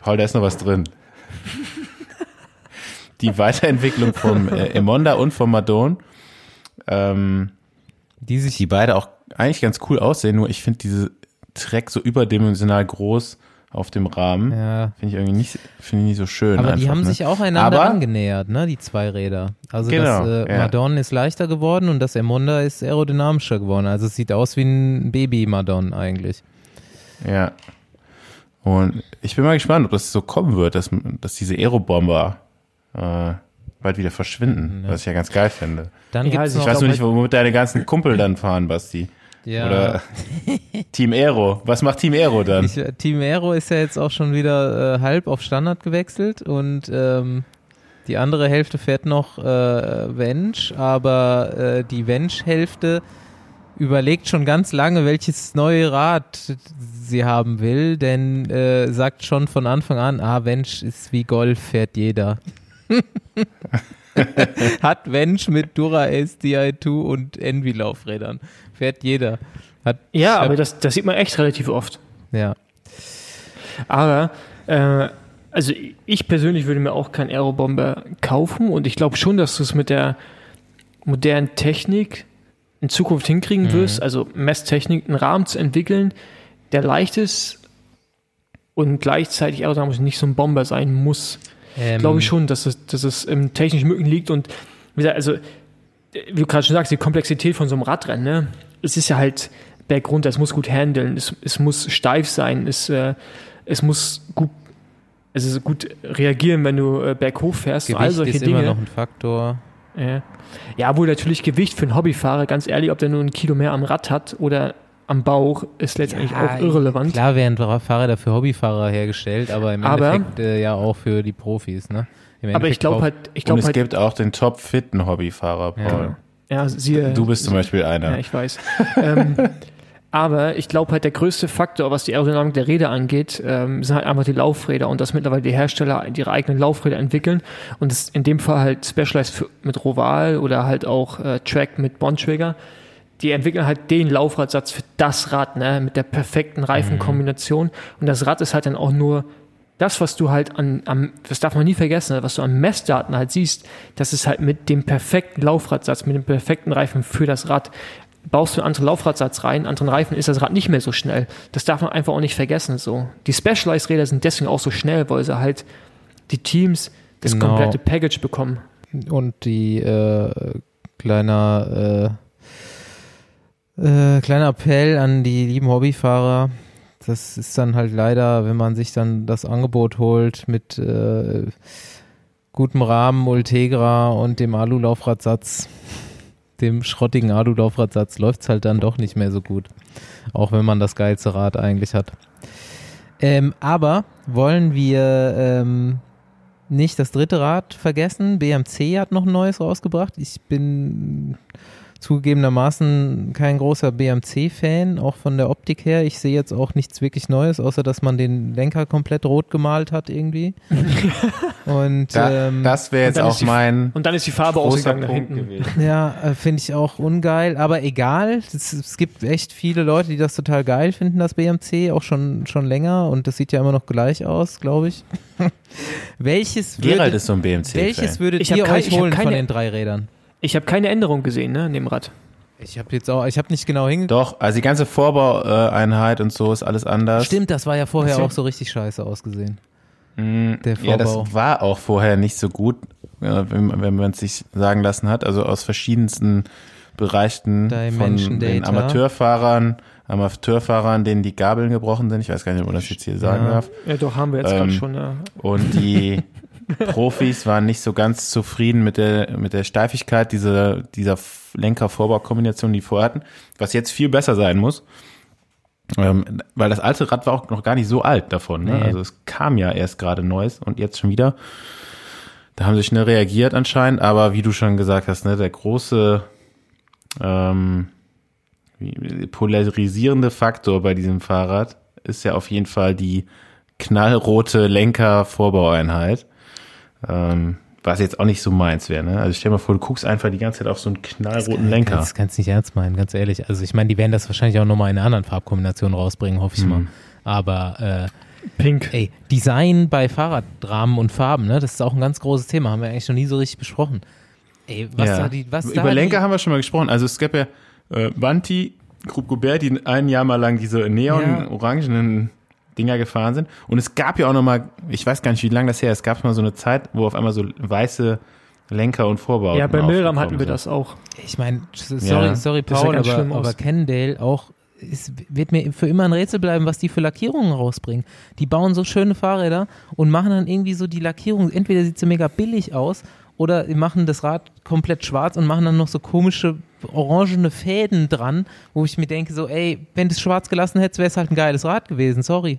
Paul, da ist noch was drin. Die Weiterentwicklung vom äh, Emonda und vom Madone. Ähm, Die sich die beide auch eigentlich ganz cool aussehen, nur ich finde diese Track so überdimensional groß auf dem Rahmen. Ja. Finde ich irgendwie nicht, finde ich nicht so schön. Aber einfach, die haben ne? sich auch einander Aber- angenähert, ne, die zwei Räder. Also Genau, das äh, ja. Madon ist leichter geworden und das Emonda ist aerodynamischer geworden. Also es sieht aus wie ein Baby-Madon eigentlich. Ja. Und ich bin mal gespannt, ob das so kommen wird, dass, dass diese Aerobomber äh, bald wieder verschwinden, was ich ja ganz geil finde. Dann Ja, gibt's noch, Ich weiß nur nicht, womit deine ganzen Kumpel dann fahren, Basti. ja, Oder Team Aero. Was macht Team Aero dann? ich, Team Aero ist ja jetzt auch schon wieder äh, halb auf Standard gewechselt und ähm, die andere Hälfte fährt noch äh, Venge, aber äh, die Venge-Hälfte überlegt schon ganz lange, welches neue Rad sie haben will, denn äh, sagt schon von Anfang an, ah, Venge ist wie Golf, fährt jeder. Hat Venge mit Dura Ace Di2 und Envy Laufrädern. Fährt jeder. Hat, ja, aber das, das sieht man echt relativ oft. ja. Aber, äh, also ich persönlich würde mir auch keinen Aerobomber kaufen und ich glaube schon, dass du es mit der modernen Technik in Zukunft hinkriegen Mhm. wirst, also Messtechnik, einen Rahmen zu entwickeln, der leicht ist und gleichzeitig aerodynamisch nicht so ein Bomber sein muss. Ähm, Glaube ich schon, dass es, dass es im technischen Mögen liegt und wie gesagt, also wie du gerade schon sagst, die Komplexität von so einem Radrennen, ne? es ist ja halt bergunter, es muss gut handeln, es, es muss steif sein, es, äh, es muss gut, also gut reagieren, wenn du äh, berghoch fährst, Gewicht all solche ist Dinge. immer noch ein Faktor. Ja. ja, wohl natürlich Gewicht für einen Hobbyfahrer, ganz ehrlich, ob der nur ein Kilo mehr am Rad hat oder am Bauch, ist letztendlich auch irrelevant. Klar werden Fahrräder für Hobbyfahrer hergestellt, aber im Aber- Endeffekt äh, ja auch für die Profis. Ne? Aber ich glaube halt, ich Und glaube es halt, gibt auch den top-fitten Hobbyfahrer, Paul. ja, siehe, Du bist zum Beispiel einer. Ja, ich weiß. ähm, aber ich glaube halt, der größte Faktor, was die Aerodynamik der Räder angeht, ähm, sind halt einfach die Laufräder und dass mittlerweile die Hersteller ihre eigenen Laufräder entwickeln und es in dem Fall halt Specialized für, mit Roval oder halt auch äh, Track mit Bontrager. Die entwickeln halt den Laufradsatz für das Rad, ne, mit der perfekten Reifenkombination. Und das Rad ist halt dann auch nur das, was du halt an, am, das darf man nie vergessen, was du an Messdaten halt siehst, das ist halt mit dem perfekten Laufradsatz, mit dem perfekten Reifen für das Rad. Baust du einen anderen Laufradsatz rein, anderen Reifen, ist das Rad nicht mehr so schnell. Das darf man einfach auch nicht vergessen, so. Die Specialized-Räder sind deswegen auch so schnell, weil sie halt die Teams das Genau. komplette Package bekommen. Und die äh, kleiner äh, äh, kleiner Appell an die lieben Hobbyfahrer. Das ist dann halt leider, wenn man sich dann das Angebot holt mit äh, gutem Rahmen, Ultegra und dem Alu-Laufradsatz, dem schrottigen Alu-Laufradsatz, läuft es halt dann doch nicht mehr so gut. Auch wenn man das geilste Rad eigentlich hat. Ähm, aber wollen wir ähm, nicht das dritte Rad vergessen. BMC hat noch ein neues rausgebracht. Ich bin zugegebenermaßen kein großer BMC-Fan, auch von der Optik her. Ich sehe jetzt auch nichts wirklich Neues, außer dass man den Lenker komplett rot gemalt hat irgendwie. Und Da, ähm, das wäre jetzt auch die- mein Und dann ist die Farbe ausgegangen nach hinten. gewesen. ja, äh, finde ich auch ungeil, aber egal. Es, es gibt echt viele Leute, die das total geil finden, das BMC, auch schon, schon länger und das sieht ja immer noch gleich aus, glaube ich. welches Gerald würdet, ist so ein BMC. welches würdet Ich ihr kein- euch holen von den drei Rädern? Ich habe keine Änderung gesehen, ne, an dem Rad. Ich habe jetzt auch, ich habe nicht genau hingeguckt. Doch, also die ganze Vorbaueinheit und so ist alles anders. Stimmt, das war ja vorher auch so richtig scheiße ausgesehen. Mm, Der Ja, Vorbau. das war auch vorher nicht so gut, äh, wenn, man es sich sagen lassen hat. Also aus verschiedensten Bereichen von den. Amateurfahrern, Amateurfahrern, denen die Gabeln gebrochen sind. Ich weiß gar nicht, ob man das jetzt hier sagen Ja. darf. Ja, doch, haben wir jetzt gerade Ähm, schon. Ja. Und die Profis waren nicht so ganz zufrieden mit der, mit der Steifigkeit dieser, dieser Lenker-Vorbaukombination, die vorher hatten, was jetzt viel besser sein muss. Ähm, weil das alte Rad war auch noch gar nicht so alt davon. Ne? Nee. Also es kam ja erst gerade Neues und jetzt schon wieder. Da haben sie schnell reagiert anscheinend, aber wie du schon gesagt hast, ne, der große ähm, polarisierende Faktor bei diesem Fahrrad ist ja auf jeden Fall die knallrote Lenker-Vorbaueinheit. Ähm, was jetzt auch nicht so meins wäre. Ne? Also stell dir mal vor, du guckst einfach die ganze Zeit auf so einen knallroten Lenker. Das kannst du nicht ernst meinen, ganz ehrlich. Also ich meine, die werden das wahrscheinlich auch nochmal in einer anderen Farbkombination rausbringen, hoffe ich Mhm. mal. Aber äh, Pink. ey, Design bei Fahrradrahmen und Farben, ne, das ist auch ein ganz großes Thema, haben wir eigentlich noch nie so richtig besprochen. Ey, was Ja. da die, was Über da Lenker die, haben wir schon mal gesprochen. Also es gab ja äh, Vanti, Group Gobert, die ein Jahr mal lang diese neon-orangenen Dinger gefahren sind. Und es gab ja auch noch mal, ich weiß gar nicht, wie lange das her ist, es gab mal so eine Zeit, wo auf einmal so weiße Lenker und Vorbauten Ja, bei Milram hatten wir sind. das auch. Ich meine, sorry, Ja. sorry Paul, aber, aus. aber Cannondale auch, es wird mir für immer ein Rätsel bleiben, was die für Lackierungen rausbringen. Die bauen so schöne Fahrräder und machen dann irgendwie so die Lackierung, entweder sieht sie mega billig aus oder die machen das Rad komplett schwarz und machen dann noch so komische orangene Fäden dran, wo ich mir denke so, ey, wenn du es schwarz gelassen hättest, wäre es halt ein geiles Rad gewesen, sorry.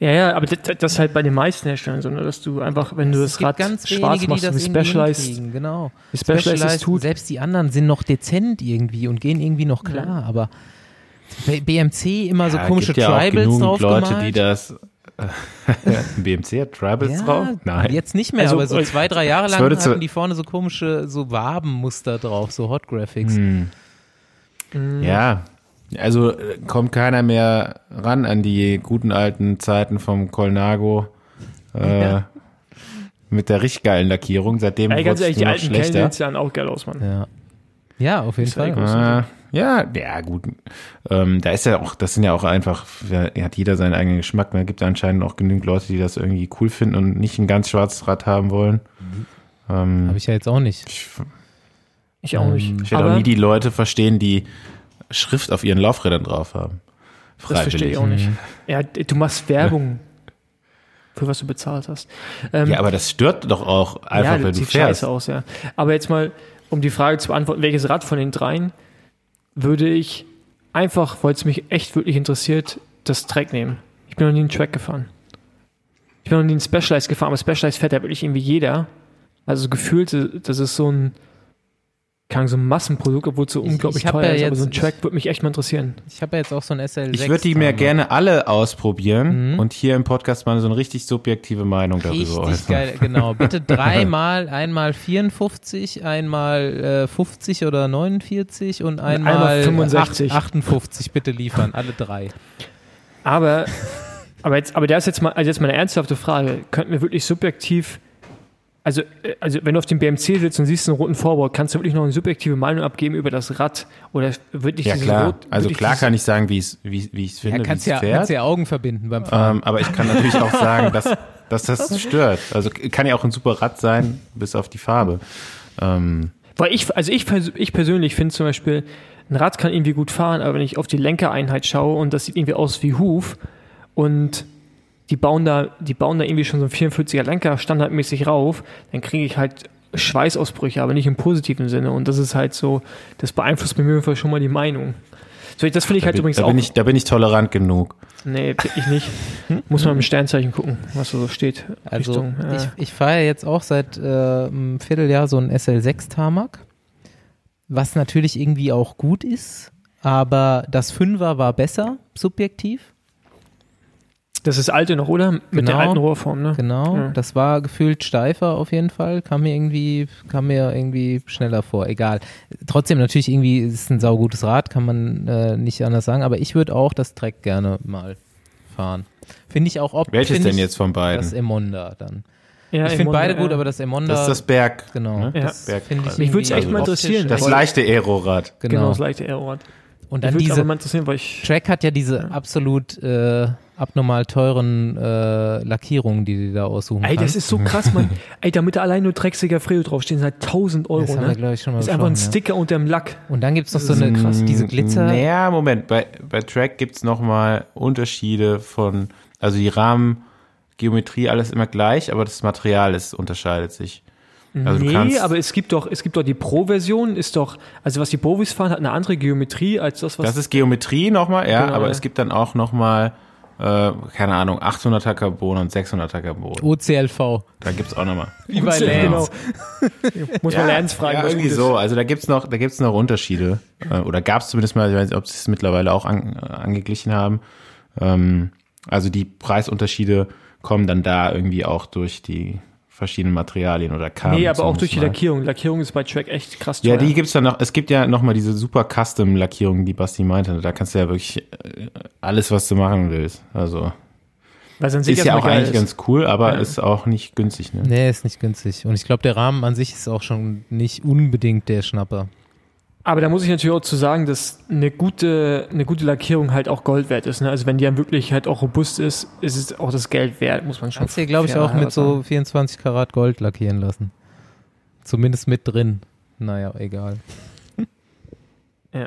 Ja, ja, aber das, das ist halt bei den meisten Herstellern so, ne, dass du einfach, wenn du das es gibt Rad ganz schwarz wenige, machst, die so das wie Specialized, genau. wie Specialized es tut. Selbst die anderen sind noch dezent irgendwie und gehen irgendwie noch klar, aber B- BMC immer so Ja, komische gibt ja auch Tribals genug drauf Leute, gemalt. die das BMC hat Tribals ja, drauf? Nein. jetzt nicht mehr, Also, aber so äh, zwei, drei Jahre lang würde zu- hatten die vorne so komische so Wabenmuster drauf, so Hot Graphics. Hm. Mhm. Ja, also äh, kommt keiner mehr ran an die guten alten Zeiten vom Colnago äh, Ja. mit der richtig geilen Lackierung. Seitdem Ey, ganz wurde ehrlich, es die alten schlechter. Sahen auch geil aus, Mann. Ja. ja, auf jeden ja Fall. groß. Ja, ja, gut. Ähm, da ist ja auch, das sind ja auch einfach, ja, hat jeder seinen eigenen Geschmack. Da gibt anscheinend auch genügend Leute, die das irgendwie cool finden und nicht ein ganz schwarzes Rad haben wollen. Ähm, Habe ich ja jetzt auch nicht. ich Ich auch nicht. Ähm, ich werde auch nie die Leute verstehen, die Schrift auf ihren Laufrädern drauf haben. das verstehe ich auch nicht. Ja, du machst Werbung für was du bezahlt hast. Ähm, Ja, aber das stört doch auch einfach, ja, wenn das du sieht fährst. scheiße aus, ja. Aber jetzt mal, um die Frage zu beantworten, welches Rad von den dreien würde ich einfach, weil es mich echt wirklich interessiert, das Track nehmen. Ich bin noch nie einen Track gefahren. Ich bin noch nie einen Specialized gefahren, aber Specialized fährt ja wirklich irgendwie jeder. Also gefühlt, das ist so ein, kann so ein Massenprodukt, obwohl es so Ich- unglaublich ich hab teuer ja ist. Aber jetzt- so ein Track würde mich echt mal interessieren. Ich habe ja jetzt auch so ein SL6. Ich würde die mir gerne alle ausprobieren Mhm. und hier im Podcast mal so eine richtig subjektive Meinung darüber Richtig äußern. geil, genau. Bitte dreimal, einmal 54, einmal äh, 50 oder 49 und einmal, einmal 65. 8, 58 bitte liefern, alle drei. Aber, aber jetzt, aber da ist jetzt mal, also jetzt mal eine ernsthafte Frage. Könnten wir wirklich subjektiv, also, äh, also wenn du auf dem BMC sitzt und siehst einen roten Vorbau, kannst du wirklich noch eine subjektive Meinung abgeben über das Rad oder wirklich Ja dieses klar, Rot, also klar dieses- kann ich sagen, wie es wie, wie ich es finde, Ja, wie kannst es ja, fährt. kannst ja Augen verbinden beim Fahren. Ähm, aber ich kann natürlich auch sagen, dass, dass das stört. Also kann ja auch ein super Rad sein, bis auf die Farbe. Ähm, Weil ich, also ich, ich persönlich finde zum Beispiel, ein Rad kann irgendwie gut fahren, aber wenn ich auf die Lenkereinheit schaue und das sieht irgendwie aus wie Huf und die bauen da, die bauen da irgendwie schon so ein 44er Lenker standardmäßig rauf, dann kriege ich halt Schweißausbrüche, aber nicht im positiven Sinne. Und das ist halt so, das beeinflusst bei mir auf jeden Fall schon mal die Meinung. So, das finde ich da, halt bin, übrigens da, auch. bin ich, da bin ich tolerant genug. nee, bin ich nicht. Muss man im Sternzeichen gucken, was da so steht. Also Richtung, äh, ich, ich fahre ja jetzt auch seit äh, einem Vierteljahr so ein SL6 Tarmac, was natürlich irgendwie auch gut ist, aber das Fünfer war besser, subjektiv. Das ist alte noch, oder? Mit der Genau. alten Rohrform, ne? Genau, Ja. das war gefühlt steifer auf jeden Fall, kam mir irgendwie, kam mir irgendwie schneller vor, egal. Trotzdem natürlich irgendwie ist es ein saugutes Rad, kann man äh, nicht anders sagen, aber ich würde auch das Trek gerne mal fahren. Finde ich auch ob Welches denn ich jetzt von beiden? Das Emonda dann. Ja, ich finde beide gut, ja. aber das Emonda das ist das Berg. genau, ne? Ja. das Berg- finde ich Mich würd's irgendwie echt mal optisch interessieren. Das leichte Aerorad. Genau, genau. das leichte Aerorad. Und Ich dann würde diese aber mal interessieren, weil ich Track hat ja diese absolut äh, abnormal teuren äh, Lackierungen, die die da aussuchen Ey, das kannst. ist so krass, Mann. Ey, damit da allein nur Drecksiger Fredo draufstehen, sind halt 1000 Euro, das haben wir, ne? glaube ich, schon mal Das ist einfach ein besprochen, ja. Sticker unterm Lack. Und dann gibt es noch so Das eine, krass. diese Glitzer. Naja, Moment, bei, bei Track gibt's noch nochmal Unterschiede von, also die Rahmengeometrie, alles immer gleich, aber das Material ist, unterscheidet sich. Also du nee, aber es gibt doch, es gibt doch die Pro-Version, ist doch, also was die Bovis fahren, hat eine andere Geometrie als das, was. Das ist Geometrie nochmal, ja, Genau, aber ja. es gibt dann auch nochmal, äh, keine Ahnung, 800er Carbon und 600er Carbon. OCLV. Da gibt's auch nochmal. Wie bei genau. Lance. Muss man Lance fragen. Ja, irgendwie so. Also da gibt's noch, da gibt's noch Unterschiede. Äh, oder gab's zumindest mal, ich weiß nicht, ob sie es mittlerweile auch an, äh, angeglichen haben. Ähm, also die Preisunterschiede kommen dann da irgendwie auch durch die verschiedenen Materialien oder kamen. Nee, aber auch durch die mal. Lackierung. Lackierung ist bei Track echt krass teuer. Ja, die gibt's dann noch. Es gibt ja noch mal diese super Custom-Lackierung, die Basti meinte. Da kannst du ja wirklich äh, alles, was du machen willst. Also Weil sieht ist ja auch eigentlich ganz cool, aber Ja. ist auch nicht günstig. Ne? Nee, ist nicht günstig. Und ich glaube, der Rahmen an sich ist auch schon nicht unbedingt der Schnapper. Aber da muss ich natürlich auch zu sagen, dass eine gute, eine gute Lackierung halt auch Gold wert ist. Ne? Also wenn die dann wirklich halt auch robust ist, ist es auch das Geld wert, muss man schon. Kannst dir, glaube ich, auch mit so sagen. 24 Karat Gold lackieren lassen. Zumindest mit drin. Naja, egal. Ja.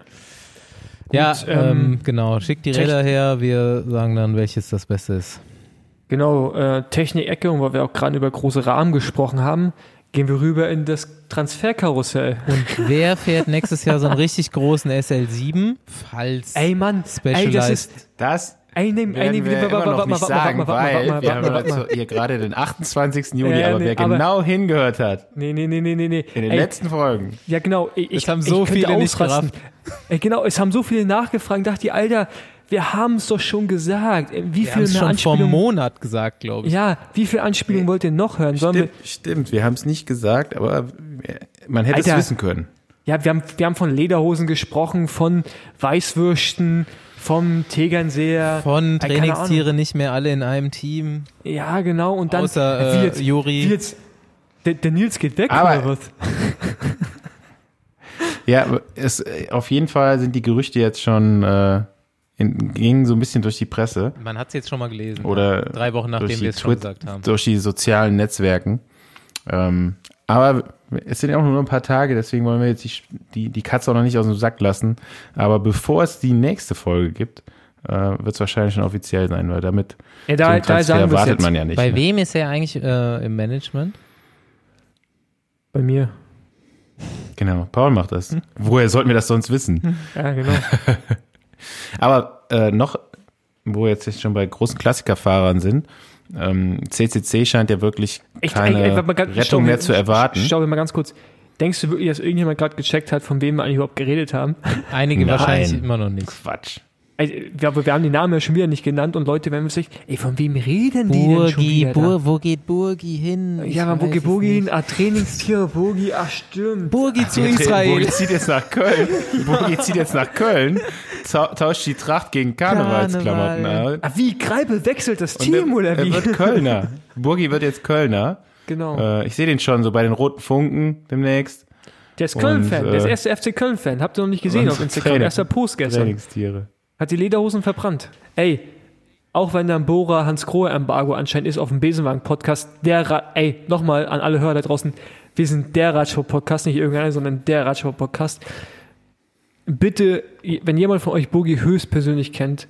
ja, Gut, ähm, ähm, genau. Schickt die Räder her. Wir sagen dann, welches das Beste ist. Genau, äh, Technik-Ecke, und weil wir auch gerade über große Rahmen gesprochen haben, gehen wir rüber in das Transferkarussell. Und wer fährt nächstes Jahr so einen richtig großen SL7? Falls Ey Mann, ey, das Specialized. ist. Das Ey, nee, ey, werden nee, wir immer noch nicht sagen, weil wir haben hier gerade den 28. Juli, Ja, aber nee, wer aber- genau hingehört hat Nee, nee, nee, nee, nee, in den Ey, letzten Folgen, Ja, genau. Ich, Es haben so viele nicht ausrasten. Ey, genau, es haben so viele nachgefragt. Dachte die, Alter, wir haben es doch schon gesagt. Ey, Wie Wir haben viel es mehr schon vor einem? Monat gesagt, glaube ich. Ja, wie viel Anspielung wollt ihr noch hören? Sollen wir, stimmt, stimmt, wir haben es nicht gesagt, aber man hätte Alter. es wissen können. ja, wir haben, wir haben von Lederhosen gesprochen, von Weißwürsten, vom Tegernseher. Von keine Trainingstiere nicht mehr alle in einem Team. Ja, genau. Und dann Außer, wie äh, jetzt, Juri. Wie jetzt, der, der Nils geht weg Aber- oder was? Ja, es, äh, auf jeden Fall sind die Gerüchte jetzt schon, äh, in, gingen so ein bisschen durch die Presse Man hat es jetzt schon mal gelesen. oder Drei Wochen nachdem wir es schon gesagt haben. durch die sozialen Netzwerken. Ähm, aber es sind ja auch nur ein paar Tage, deswegen wollen wir jetzt die, die, die Katze auch noch nicht aus dem Sack lassen. Aber bevor es die nächste Folge gibt, äh, wird es wahrscheinlich schon offiziell sein, weil damit Ja, so da, da sagen wartet jetzt. man ja nicht. Bei ne? wem ist er eigentlich äh, im Management? Bei mir. Genau, Paul macht das. Woher sollten wir das sonst wissen? Ja, genau. Aber äh, noch, wo wir jetzt schon bei großen Klassikerfahrern sind, ähm, CCC scheint ja wirklich keine ey, warte mal ganz- Rettung mehr zu erwarten. Stopp mal ganz kurz. Denkst du wirklich, dass irgendjemand gerade gecheckt hat, von wem wir eigentlich überhaupt geredet haben? Einige Nein. wahrscheinlich immer noch nicht. Quatsch. Ey, wir, wir haben die Namen ja schon wieder nicht genannt und Leute werden sich, ey, von wem reden die denn schon wieder? da? wo geht Burgi hin? ja, man, wo geht Burgi hin? Ah, Trainingstiere, Burgi, ach stimmt. Burgi zu Burgi Israel. zieht jetzt nach Köln. Burgi zieht jetzt nach Köln, tau- tauscht die Tracht gegen Karnevalsklamotten Karneval. aus. Ah, wie, Greipel wechselt das Und Team, er, oder er wie? wird Kölner. Burgi wird jetzt Kölner. genau. Äh, ich sehe den schon so bei den roten Funken demnächst. Der ist Köln-Fan, und, der ist äh, erste FC Köln-Fan. Habt ihr noch nicht gesehen und auf Instagram? Training- Erster Post gestern. Trainingstiere. Hat die Lederhosen verbrannt. Ey, auch wenn da ein Bohrer Hans Krohe Embargo anscheinend ist auf dem Besenwagen-Podcast, der, Ra ey, nochmal an alle Hörer da draußen, wir sind der Radsport-Podcast, nicht irgendeiner, sondern der Radsport-Podcast. Bitte, wenn jemand von euch Bogi höchstpersönlich kennt,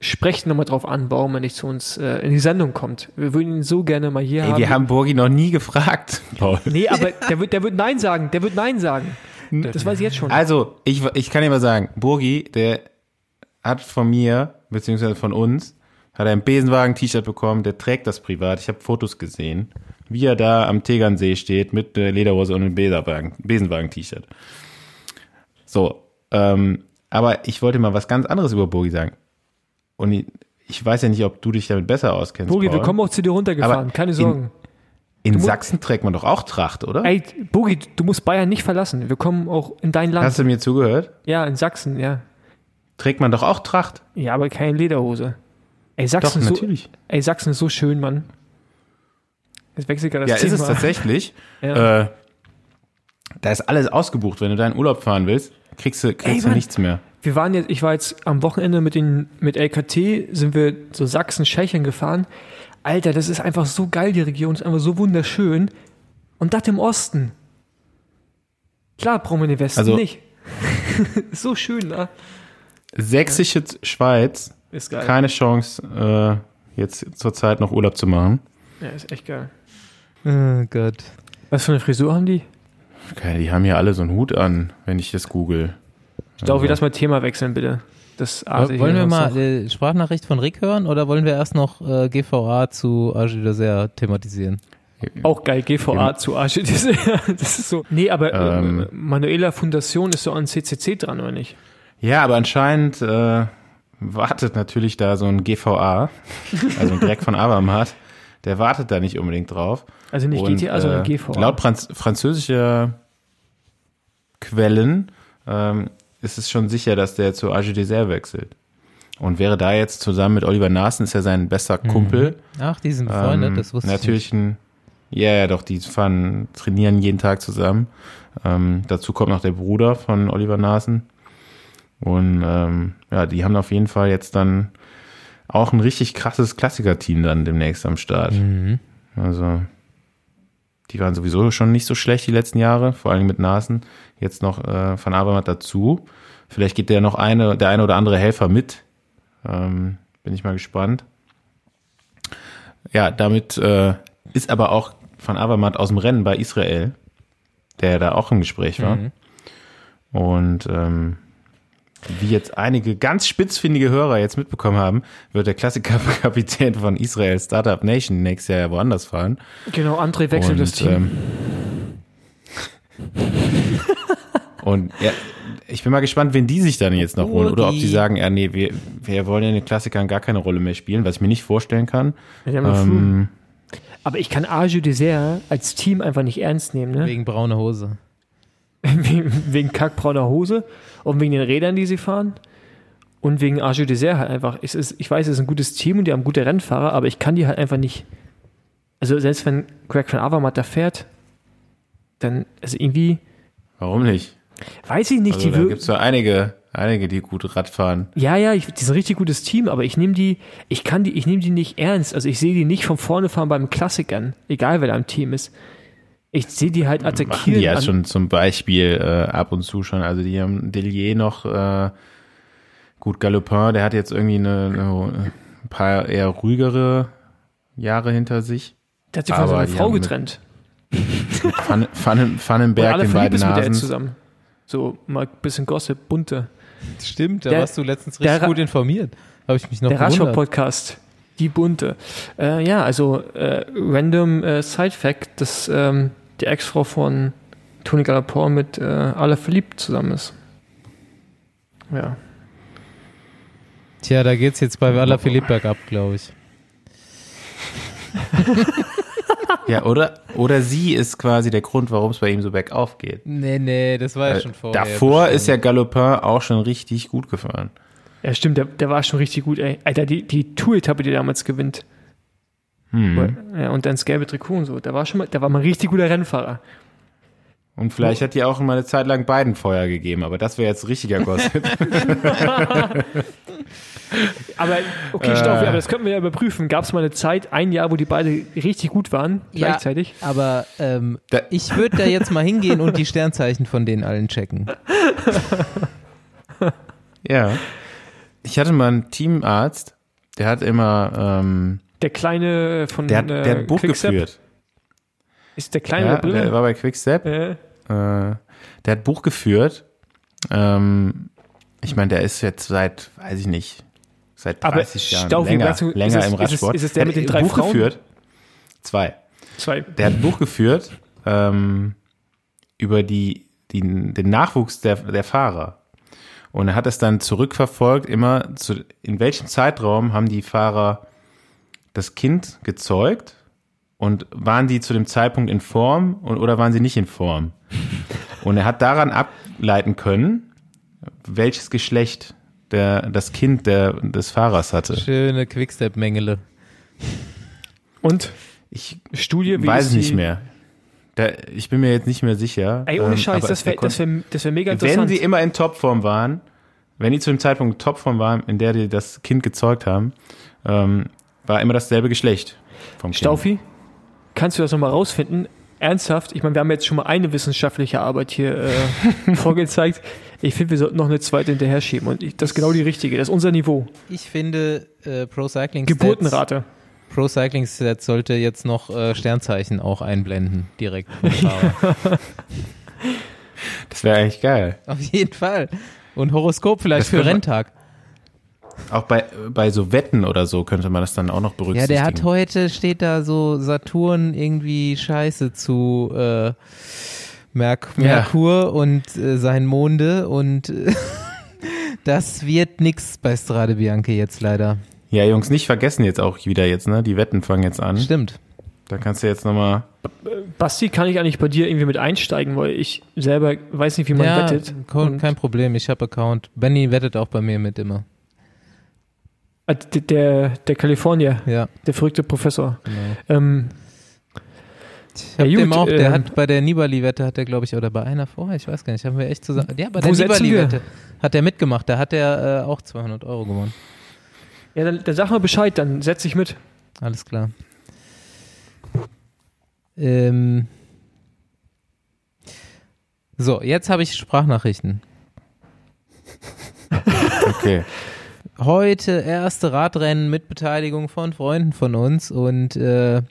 sprecht nochmal drauf an, warum er nicht zu uns äh, in die Sendung kommt. Wir würden ihn so gerne mal hier Ey, haben. wir haben Burgi noch nie gefragt, Paul. nee, aber der wird, der wird Nein sagen, der wird Nein sagen. Das weiß ich jetzt schon. Also, ich, ich kann dir mal sagen, Burgi, der hat von mir, beziehungsweise von uns, hat er ein Besenwagen-T-Shirt bekommen, der trägt das privat. Ich habe Fotos gesehen, wie er da am Tegernsee steht mit der Lederhose und einem Besenwagen- Besenwagen-T-Shirt. So, ähm, aber ich wollte mal was ganz anderes über Burgi sagen. Und ich, ich weiß ja nicht, ob du dich damit besser auskennst. Bogi, wir kommen auch zu dir runtergefahren, Aber keine in- Sorgen. In mu- Sachsen trägt man doch auch Tracht, oder? Ey, Bogi, du musst Bayern nicht verlassen. Wir kommen auch in dein Land. Hast du mir zugehört? ja, in Sachsen, ja. Trägt man doch auch Tracht. Ja, aber keine Lederhose. Ey, Doch, Sachsen, ist so, natürlich. ey, Sachsen ist so schön, Mann. Jetzt wechselt gerade Ja, das ist Thema. es tatsächlich. Ja. Äh, da ist alles ausgebucht. Wenn du deinen Urlaub fahren willst, kriegst du, kriegst Ey, du nichts mehr. Wir waren jetzt, ich war jetzt am Wochenende mit den, mit LKT, sind wir so Sachsen, Tschechien gefahren. Alter, das ist einfach so geil, die Region ist einfach so wunderschön. Und das im Osten. Klar brauchen wir den Westen Also- nicht. ist so schön, ne? Sächsische Schweiz, Ist geil. keine Chance, äh, jetzt zurzeit noch Urlaub zu machen. Ja, ist echt geil. Oh Gott. Was für eine Frisur haben die? Okay, die haben ja alle so einen Hut an, wenn ich das google. Staufi, lass mal Thema wechseln, bitte. Das artet wollen hier wir mal äh, Sprachnachricht von Rick hören oder wollen wir erst noch äh, GVA zu Agi Dessert thematisieren? Auch geil, GVA zu Arsch. Das ist so. Nee, aber Ähm. äh, Manuela Fundation ist so an CCC dran, oder nicht? Ja, aber anscheinend äh, wartet natürlich da so ein GVA, also ein Dreck von Abermatt, der wartet da nicht unbedingt drauf. Also nicht Und, GTA, sondern äh, GVA. Laut Franz französischer Quellen ähm, ist es schon sicher, dass der zu AG Dessert wechselt. Und wäre da jetzt zusammen mit Oliver Naassen, ist ja sein bester Kumpel. Ach, die sind befreundet, Ähm, das wusste natürlich ein, ja, ja, doch, die fahren, trainieren jeden Tag zusammen. Ähm, dazu kommt noch der Bruder von Oliver Naassen. Und ähm, ja, die haben auf jeden Fall jetzt dann auch ein richtig krasses Klassiker-Team dann demnächst am Start. Mhm. Also, die waren sowieso schon nicht so schlecht die letzten Jahre, vor allem mit Nasen. Jetzt noch äh, Van Avermaet dazu. Vielleicht geht der noch eine, der eine oder andere Helfer mit. Ähm, bin ich mal gespannt. Ja, damit äh, ist aber auch Van Avermaet aus dem Rennen bei Israel, der da auch im Gespräch war. Mhm. Und ähm, wie jetzt einige ganz spitzfindige Hörer jetzt mitbekommen haben, wird der Klassikerkapitän von Israel Startup Nation nächstes Jahr ja woanders fahren. Genau, André wechselt und, das Team. Ähm, und ja, ich bin mal gespannt, wen die sich dann jetzt noch holen. Oder ob die sagen, ja, nee, wir, wir wollen in den Klassikern gar keine Rolle mehr spielen, was ich mir nicht vorstellen kann. Ähm, Aber ich kann Arju Dessert als Team einfach nicht ernst nehmen, ne? Wegen braune Hose. Wegen, kackbrauner Hose und wegen den Rädern, die sie fahren. Und wegen Arju Dessert halt einfach. Es ist, ich weiß, es ist ein gutes Team und die haben gute Rennfahrer, aber ich kann die halt einfach nicht. Also selbst wenn Greg van Avermaet da fährt, dann, also irgendwie, warum nicht? weiß ich nicht, Also die da wir- gibt's so einige, einige, die gut Rad fahren. Ja, ja, ich, die sind ein richtig gutes Team, aber ich nehme die, ich kann die, ich nehme die nicht ernst. Also ich sehe die nicht von vorne fahren beim Klassikern, egal wer da im Team ist. Ich sehe die halt Machen attackieren. die ja an- schon zum Beispiel äh, ab und zu schon. Also die haben Delier noch, äh, gut, Galopin, der hat jetzt irgendwie eine, eine, ein paar eher ruhigere Jahre hinter sich. der hat sich von seiner Frau getrennt. Van, Van, Und Vandenberg, verliebt beiden ist mit der Nasen. zusammen. So mal ein bisschen Gossip, bunte. Stimmt, da Der- warst du letztens der richtig Ra- gut informiert. Habe ich mich noch der gewundert. Radsport-Podcast. Die bunte. Äh, ja, also äh, random äh, Side Fact, dass ähm, die Ex-Frau von Tony Galapor mit äh, Ala Philippe zusammen ist. Ja. Tja, da geht's jetzt bei Ala Philippe bergab, glaube ich. ja, oder, oder sie ist quasi der Grund, warum es bei ihm so bergauf geht. Nee, nee, das war ja schon vorher. Davor bestimmt. ist ja Galopin auch schon richtig gut gefahren. Ja, stimmt, der, der war schon richtig gut, ey. Alter, die, die Tour-Etappe, die damals gewinnt. Hm. Ja, und dann das gelbe Trikot und so. Da war schon mal, da war mal ein richtig guter Rennfahrer. Und vielleicht hat die auch mal eine Zeit lang beiden Feuer gegeben, aber das wäre jetzt richtiger Gossip. aber okay, Staufi, äh. aber das könnten wir ja überprüfen. Gab es mal eine Zeit, ein Jahr, wo die beide richtig gut waren, gleichzeitig? Ja, aber ähm, ich würde da jetzt mal hingehen und die Sternzeichen von denen allen checken. ja. Ich hatte mal einen Teamarzt, der hat immer. Ähm, der kleine von der, der hat ein Buch Quickstep. geführt. Ist der kleine ja, Brille? Der war bei Quickstep. Äh, der hat Buch geführt. Ähm, ich meine, der ist jetzt seit, weiß ich nicht, seit 30 Aber Jahren Staufi, länger, du, länger es, im Radsport. Ist es, ist es der, der mit den drei Buch Frauen? geführt. Zwei. Zwei. Der hat ein Buch geführt ähm, über die, die, den Nachwuchs der, der Fahrer. Und er hat es dann zurückverfolgt, immer zu, in welchem Zeitraum haben die Fahrer das Kind gezeugt und waren die zu dem Zeitpunkt in Form und, oder waren sie nicht in Form? Und er hat daran ableiten können, welches Geschlecht der, das Kind der, des Fahrers hatte. Schöne Quickstep-Mängele. Und? Ich Studie, wie weiß nicht mehr. Da, ich bin mir jetzt nicht mehr sicher. Ey, ohne ähm, Scheiß, das wäre das wär, das wär mega interessant. Wenn sie immer in Topform waren, wenn die zu dem Zeitpunkt in Topform waren, in der die das Kind gezeugt haben, ähm, war immer dasselbe Geschlecht vom Staufi, kannst du das nochmal rausfinden? Ernsthaft, ich meine, wir haben jetzt schon mal eine wissenschaftliche Arbeit hier äh, vorgezeigt. Ich finde, wir sollten noch eine zweite hinterher schieben und ich, das ist genau die richtige. Das ist unser Niveau. Ich finde, äh, Pro Cycling Geburtenrate. Stats Pro Cycling Set sollte jetzt noch äh, Sternzeichen auch einblenden, direkt. das wäre eigentlich geil. Auf jeden Fall. Und Horoskop vielleicht das für Renntag. Auch bei, bei so Wetten oder so könnte man das dann auch noch berücksichtigen. Ja, der hat heute, steht da so Saturn irgendwie scheiße zu äh, Merk Merkur ja. und äh, sein Monde und äh, das wird nix bei Strade Bianche jetzt leider. Ja, Jungs, nicht vergessen jetzt auch wieder jetzt, ne? Die Wetten fangen jetzt an. Stimmt. Da kannst du jetzt nochmal. Basti, kann ich eigentlich bei dir irgendwie mit einsteigen, weil ich selber weiß nicht, wie man ja, wettet. Kein Problem, ich habe Account. Benny wettet auch bei mir mit immer. Ah, der, der Kalifornier, ja. der verrückte Professor. Genau. Ähm, ich hab ja, dem auch, der ähm, hat bei der Nibali-Wette hat er, glaube ich, oder bei einer vorher, ich weiß gar nicht, haben wir echt zusammen. Ja, bei der Nibali-Wette hat er mitgemacht, da hat er äh, auch 200 Euro gewonnen. Ja, dann, dann sag mal Bescheid, dann setz dich mit. Alles klar. Ähm so, jetzt habe ich Sprachnachrichten. okay. Heute erste Radrennen mit Beteiligung von Freunden von uns und äh,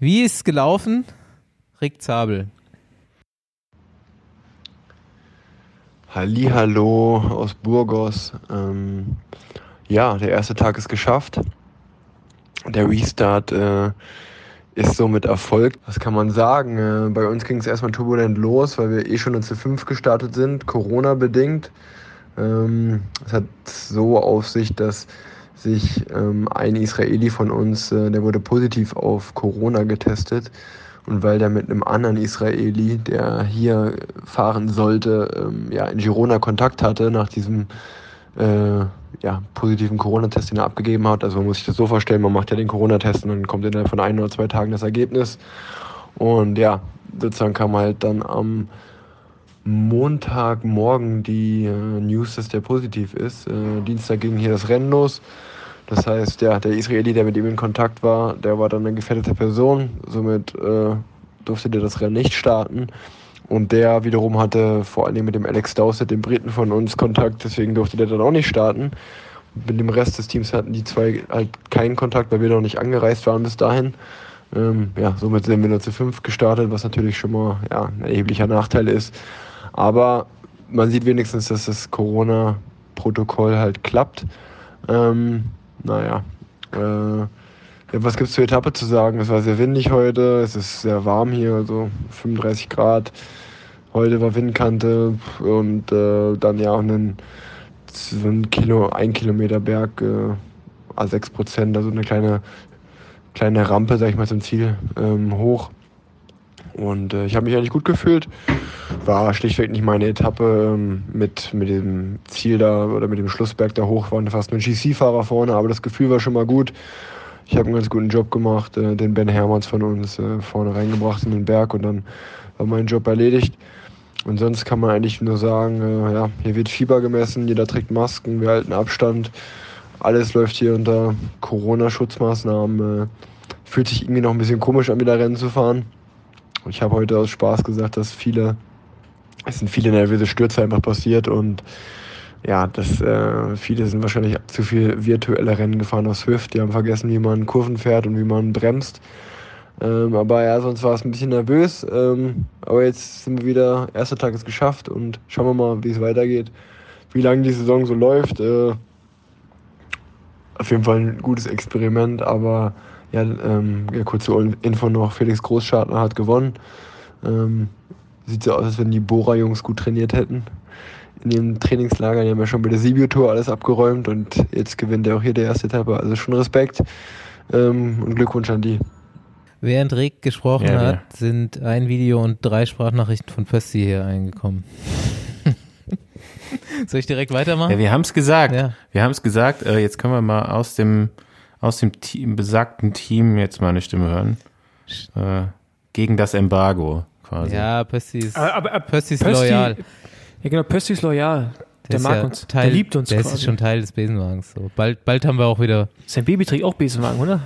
wie ist es gelaufen? Rick Zabel. Hallo aus Burgos. Ähm, ja, der erste Tag ist geschafft. Der Restart äh, ist somit Erfolg. Was kann man sagen? Äh, bei uns ging es erstmal turbulent los, weil wir eh schon in C5 gestartet sind, Corona-bedingt. Ähm, es hat so auf sich, dass sich ähm, ein Israeli von uns, äh, der wurde positiv auf Corona getestet. Und weil der mit einem anderen Israeli, der hier fahren sollte, ähm, ja, in Girona Kontakt hatte nach diesem äh, ja, positiven Corona-Test, den er abgegeben hat. Also man muss sich das so vorstellen, man macht ja den Corona-Test und dann kommt innerhalb von ein oder zwei Tagen das Ergebnis. Und ja, sozusagen kam halt dann am Montagmorgen die äh, News, dass der positiv ist. Äh, Dienstag ging hier das Rennen los. Das heißt, ja, der Israeli, der mit ihm in Kontakt war, der war dann eine gefährdete Person. Somit äh, durfte der das Rennen nicht starten. Und der wiederum hatte vor allem mit dem Alex Dowsett, dem Briten von uns, Kontakt, deswegen durfte der dann auch nicht starten. Mit dem Rest des Teams hatten die zwei halt keinen Kontakt, weil wir noch nicht angereist waren bis dahin. Ähm, ja, somit sind wir nur zu fünf gestartet, was natürlich schon mal ja, ein erheblicher Nachteil ist. Aber man sieht wenigstens, dass das Corona-Protokoll halt klappt. Ähm, naja, Äh, ja, was gibt's zur Etappe zu sagen? Es war sehr windig heute, es ist sehr warm hier, also 35 Grad. Heute war Windkante und äh, dann ja auch einen, so ein Kilo, ein Kilometer Berg, äh, A6 Prozent, also eine kleine, kleine Rampe, sag ich mal, zum Ziel ähm, hoch. Und äh, ich habe mich eigentlich gut gefühlt. War schlichtweg nicht meine Etappe ähm, mit, mit dem Ziel da oder mit dem Schlussberg da hoch, waren fast nur GC-Fahrer vorne, aber das Gefühl war schon mal gut. Ich habe einen ganz guten Job gemacht, äh, den Ben Hermanns von uns äh, vorne reingebracht in den Berg und dann war mein Job erledigt. Und sonst kann man eigentlich nur sagen, äh, ja, hier wird Fieber gemessen, jeder trägt Masken, wir halten Abstand. Alles läuft hier unter Corona-Schutzmaßnahmen. Äh, fühlt sich irgendwie noch ein bisschen komisch an, wieder Rennen zu fahren. Ich habe heute aus Spaß gesagt, dass viele, es sind viele nervöse Stürze einfach passiert und ja, das, äh, viele sind wahrscheinlich zu viel virtuelle Rennen gefahren aus Swift. Die haben vergessen, wie man Kurven fährt und wie man bremst. Ähm, aber ja, sonst war es ein bisschen nervös. Ähm, aber jetzt sind wir wieder, erster Tag ist geschafft und schauen wir mal, wie es weitergeht. Wie lange die Saison so läuft. Äh, auf jeden Fall ein gutes Experiment, aber ja, ähm, ja, kurze Info noch, Felix Großschartner hat gewonnen. Ähm, sieht so aus, als wenn die Bora-Jungs gut trainiert hätten. In ihrem Trainingslager, die haben ja schon bei der Sibio-Tour alles abgeräumt und jetzt gewinnt er auch hier die erste Etappe. Also schon Respekt ähm, und Glückwunsch an die. Während Rick gesprochen ja, hat, ja. sind ein Video und drei Sprachnachrichten von Pössi hier eingekommen. Soll ich direkt weitermachen? Ja, wir haben es gesagt. Ja. Wir haben es gesagt. Äh, jetzt können wir mal aus dem aus dem Team, besagten Team jetzt mal eine Stimme hören. Äh, gegen das Embargo quasi. Ja, Pössi ist, aber, aber, Pössi ist Pössi, loyal. Ja, genau, Pössi ist loyal. Der, der mag ja uns. Teil, der liebt uns Der quasi. ist schon Teil des Besenwagens. So. Bald, bald haben wir auch wieder. Sein Baby trägt auch Besenwagen, oder?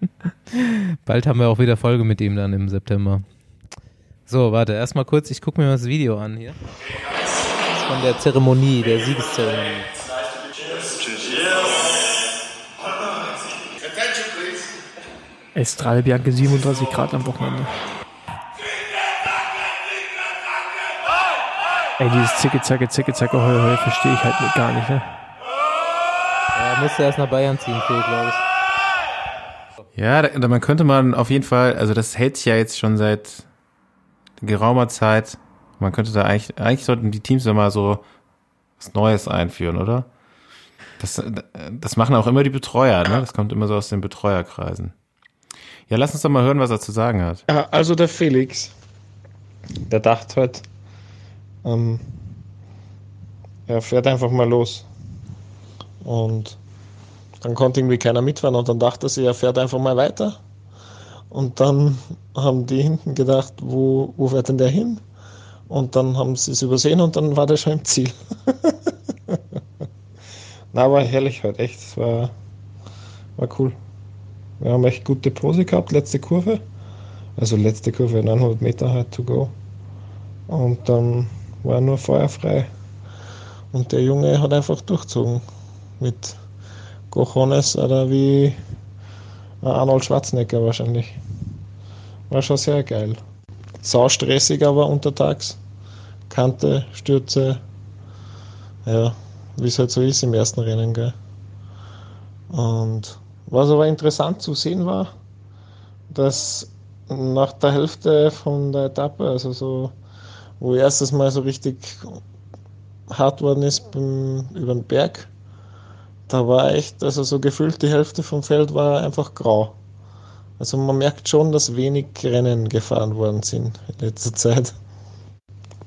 bald haben wir auch wieder Folge mit ihm dann im September. So, warte, erstmal kurz, ich gucke mir mal das Video an hier. Das ist von der Zeremonie, der Siegeszeremonie. Estrade Bianche 37 Grad am Wochenende. Ey, dieses Zicke, Zacke, Zicke, Zacke, heu, heu, verstehe ich halt gar nicht, ne? Ja, musste erst nach Bayern ziehen, Phil, glaube ich. Ja, da, man könnte man auf jeden Fall, also das hält sich ja jetzt schon seit geraumer Zeit. Man könnte da eigentlich, eigentlich sollten die Teams ja mal so was Neues einführen, oder? Das, das machen auch immer die Betreuer, ne? Das kommt immer so aus den Betreuerkreisen. Ja, lass uns doch mal hören, was er zu sagen hat. Ja, also der Felix, der dachte halt, ähm, er fährt einfach mal los. Und dann konnte irgendwie keiner mitfahren und dann dachte sie, er fährt einfach mal weiter. Und dann haben die hinten gedacht, wo, wo fährt denn der hin? Und dann haben sie es übersehen und dann war der schon im Ziel. Na, war herrlich halt, echt. Es war, war cool. Wir haben echt gute Pose gehabt, letzte Kurve. Also letzte Kurve, 900 Meter halt to go. Und dann war nur feuerfrei. Und der Junge hat einfach durchzogen. Mit Cojones oder wie Arnold Schwarzenegger wahrscheinlich. War schon sehr geil. Sau stressig aber untertags. Kante, Stürze. Ja, wie es halt so ist im ersten Rennen, gell. Und was aber interessant zu sehen war, dass nach der Hälfte von der Etappe, also so, wo erstes Mal so richtig hart worden ist beim, über den Berg, da war echt, also so gefühlt die Hälfte vom Feld war einfach grau. Also man merkt schon, dass wenig Rennen gefahren worden sind in letzter Zeit.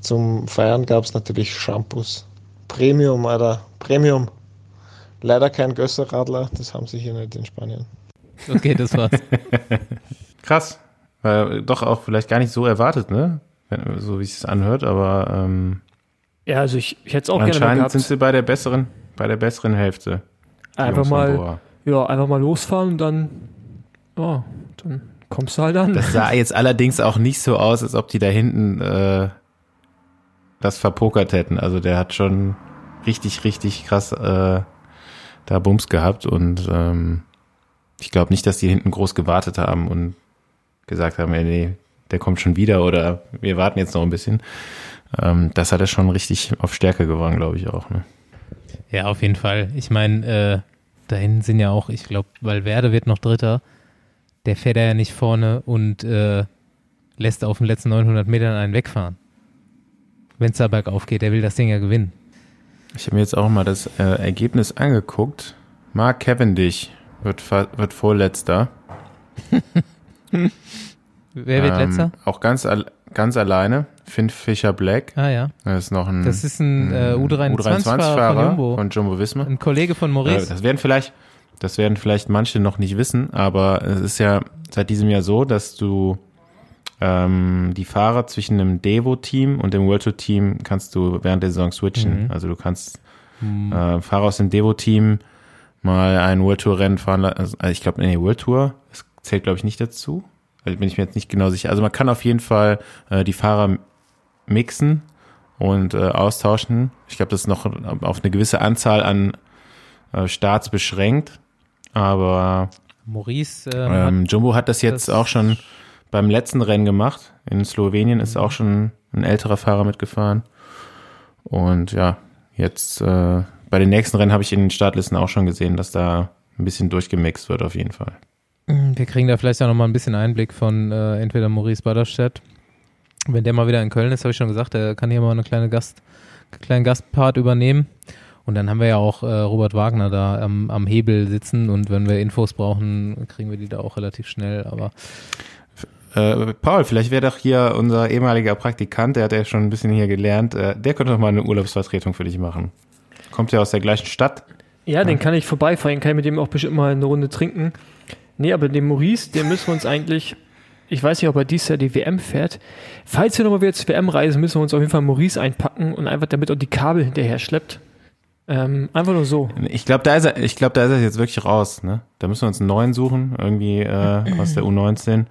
Zum Feiern gab es natürlich Shampoos. Premium, Alter. Premium. Leider kein Gösserradler, das haben sie hier nicht in Spanien. Okay, das war's. Krass. Weil doch auch vielleicht gar nicht so erwartet, ne? So wie es sich anhört, aber ähm, ja, also ich, ich hätte es auch gerne Anscheinend sind sie bei der besseren, bei der besseren Hälfte. Einfach mal, ja, einfach mal losfahren und dann, ja, dann kommst du halt an. Das sah jetzt allerdings auch nicht so aus, als ob die da hinten äh, das verpokert hätten. Also der hat schon richtig, richtig krass äh, da Bums gehabt und ähm, ich glaube nicht, dass die hinten groß gewartet haben und gesagt haben, ey, nee, der kommt schon wieder oder wir warten jetzt noch ein bisschen. Ähm, das hat er schon richtig auf Stärke gewonnen, glaube ich auch. Ne? Ja, auf jeden Fall. Ich meine, äh, da hinten sind ja auch, ich glaube, Valverde wird noch Dritter. Der fährt ja nicht vorne und äh, lässt auf den letzten 900 Metern einen wegfahren. Wenn es da bergauf geht, der will das Ding ja gewinnen. Ich habe mir jetzt auch mal das äh, Ergebnis angeguckt. Mark Cavendish wird, wird Vorletzter. Wer wird ähm, letzter? Auch ganz, ganz alleine. Finn Fischer Black. Ah ja. Das ist noch ein, das ist ein äh, U23-Fahrer von Jumbo. Von Jumbo Visma. Ein Kollege von Maurice. Äh, das werden vielleicht, das werden vielleicht manche noch nicht wissen, aber es ist ja seit diesem Jahr so, dass du ähm, die Fahrer zwischen dem Devo-Team und dem World Tour Team kannst du während der Saison switchen. Mhm. Also du kannst mhm. äh, Fahrer aus dem Devo-Team mal ein World Tour Rennen fahren lassen. Also, also ich glaube, nee, World Tour, das zählt glaube ich nicht dazu. Also bin ich mir jetzt nicht genau sicher. Also man kann auf jeden Fall äh, die Fahrer mixen und äh, austauschen. Ich glaube, das ist noch auf eine gewisse Anzahl an äh, Starts beschränkt. Aber Maurice ähm, ähm, Jumbo hat das jetzt das auch schon beim letzten Rennen gemacht. In Slowenien ist auch schon ein älterer Fahrer mitgefahren. Und ja, jetzt äh, bei den nächsten Rennen habe ich in den Startlisten auch schon gesehen, dass da ein bisschen durchgemixt wird auf jeden Fall. Wir kriegen da vielleicht auch noch mal ein bisschen Einblick von äh, entweder Maurice Baderstedt. Wenn der mal wieder in Köln ist, habe ich schon gesagt, der kann hier mal eine kleine Gast, kleinen Gastpart übernehmen. Und dann haben wir ja auch äh, Robert Wagner da am, am Hebel sitzen und wenn wir Infos brauchen, kriegen wir die da auch relativ schnell. Aber äh, Paul, vielleicht wäre doch hier unser ehemaliger Praktikant, der hat ja schon ein bisschen hier gelernt, äh, der könnte doch mal eine Urlaubsvertretung für dich machen. Kommt ja aus der gleichen Stadt. Ja, den kann ich vorbeifahren, kann ich mit dem auch bestimmt mal eine Runde trinken. Nee, aber den Maurice, den müssen wir uns eigentlich, ich weiß nicht, ob er dies Jahr die WM fährt. Falls wir nochmal wieder zur WM reisen, müssen wir uns auf jeden Fall Maurice einpacken und einfach damit auch die Kabel hinterher schleppt. Ähm, einfach nur so. Ich glaube, da ist er, ich glaube, da ist er jetzt wirklich raus, ne? Da müssen wir uns einen neuen suchen, irgendwie äh, aus der U19.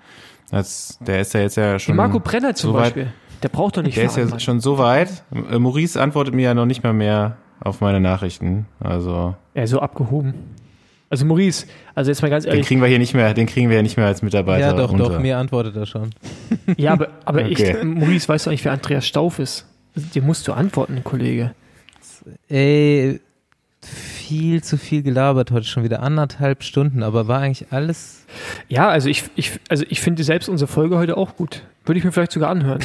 Das, der ist ja jetzt ja schon. Marco Brenner zum so Beispiel. Der braucht doch nicht Der ist ja schon so weit. Äh, Maurice antwortet mir ja noch nicht mal mehr auf meine Nachrichten. Also. Er ist so abgehoben. Also Maurice, also jetzt mal ganz ehrlich. Den kriegen wir hier nicht mehr, den kriegen wir ja nicht mehr als Mitarbeiter. Ja, doch, runter. doch, mir antwortet er schon. Ja, aber, aber okay. ich, Maurice, weißt du eigentlich, wer Andreas Stauf ist? Den musst du antworten, Kollege. Ey, viel zu viel gelabert heute schon wieder anderthalb Stunden, aber war eigentlich alles. Ja, also ich, ich, also ich finde selbst unsere Folge heute auch gut. Würde ich mir vielleicht sogar anhören.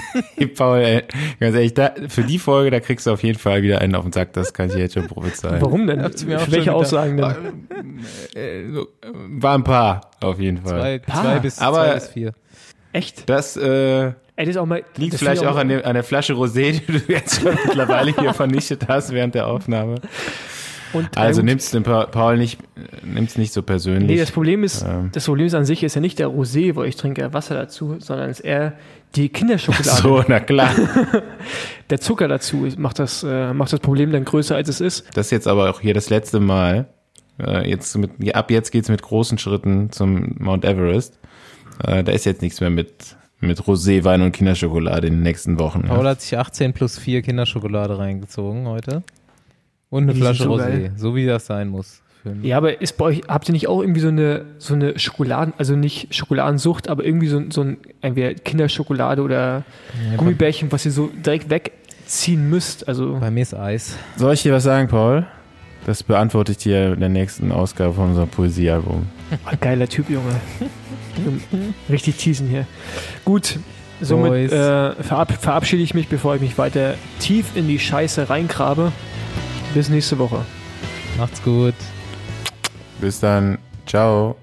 Paul, ey, ganz ehrlich, da, für die Folge, da kriegst du auf jeden Fall wieder einen auf den Sack, das kann ich jetzt schon prophezeien. Warum denn? Welche Aussagen denn? Äh, äh, war ein paar, auf jeden Fall. Zwei, zwei, bis, Aber zwei bis vier. Echt? Das, äh, Ey, das auch mal, liegt vielleicht auch, auch an, der, an der Flasche Rosé, die du jetzt schon mittlerweile hier vernichtet hast während der Aufnahme. Und, also nimmst du Paul nicht, nimm's nicht so persönlich. Nee, das Problem ist, ähm. das Problem ist an sich ist ja nicht der Rosé, wo ich trinke Wasser dazu, sondern es ist eher die Kinderschokolade. Ach so, na klar. der Zucker dazu macht das, äh, macht das Problem dann größer, als es ist. Das ist jetzt aber auch hier das letzte Mal. Äh, jetzt mit, ab jetzt geht's mit großen Schritten zum Mount Everest. Äh, da ist jetzt nichts mehr mit mit Roséwein und Kinderschokolade in den nächsten Wochen. Paul ja. hat sich 18 plus 4 Kinderschokolade reingezogen heute. Und eine die Flasche so Rosé, geil. so wie das sein muss. Ja, aber ist bei euch, habt ihr nicht auch irgendwie so eine, so eine Schokoladen, also nicht Schokoladensucht, aber irgendwie so, so ein, entweder Kinderschokolade oder ja, Gummibärchen, was ihr so direkt wegziehen müsst? Also bei mir ist Eis. Soll ich dir was sagen, Paul? Das beantworte ich dir in der nächsten Ausgabe von unserem Poesiealbum. Oh, geiler Typ, Junge. Richtig teasen hier. Gut, somit äh, verab verabschiede ich mich, bevor ich mich weiter tief in die Scheiße reingrabe. Bis nächste Woche. Macht's gut. Bis dann. Ciao.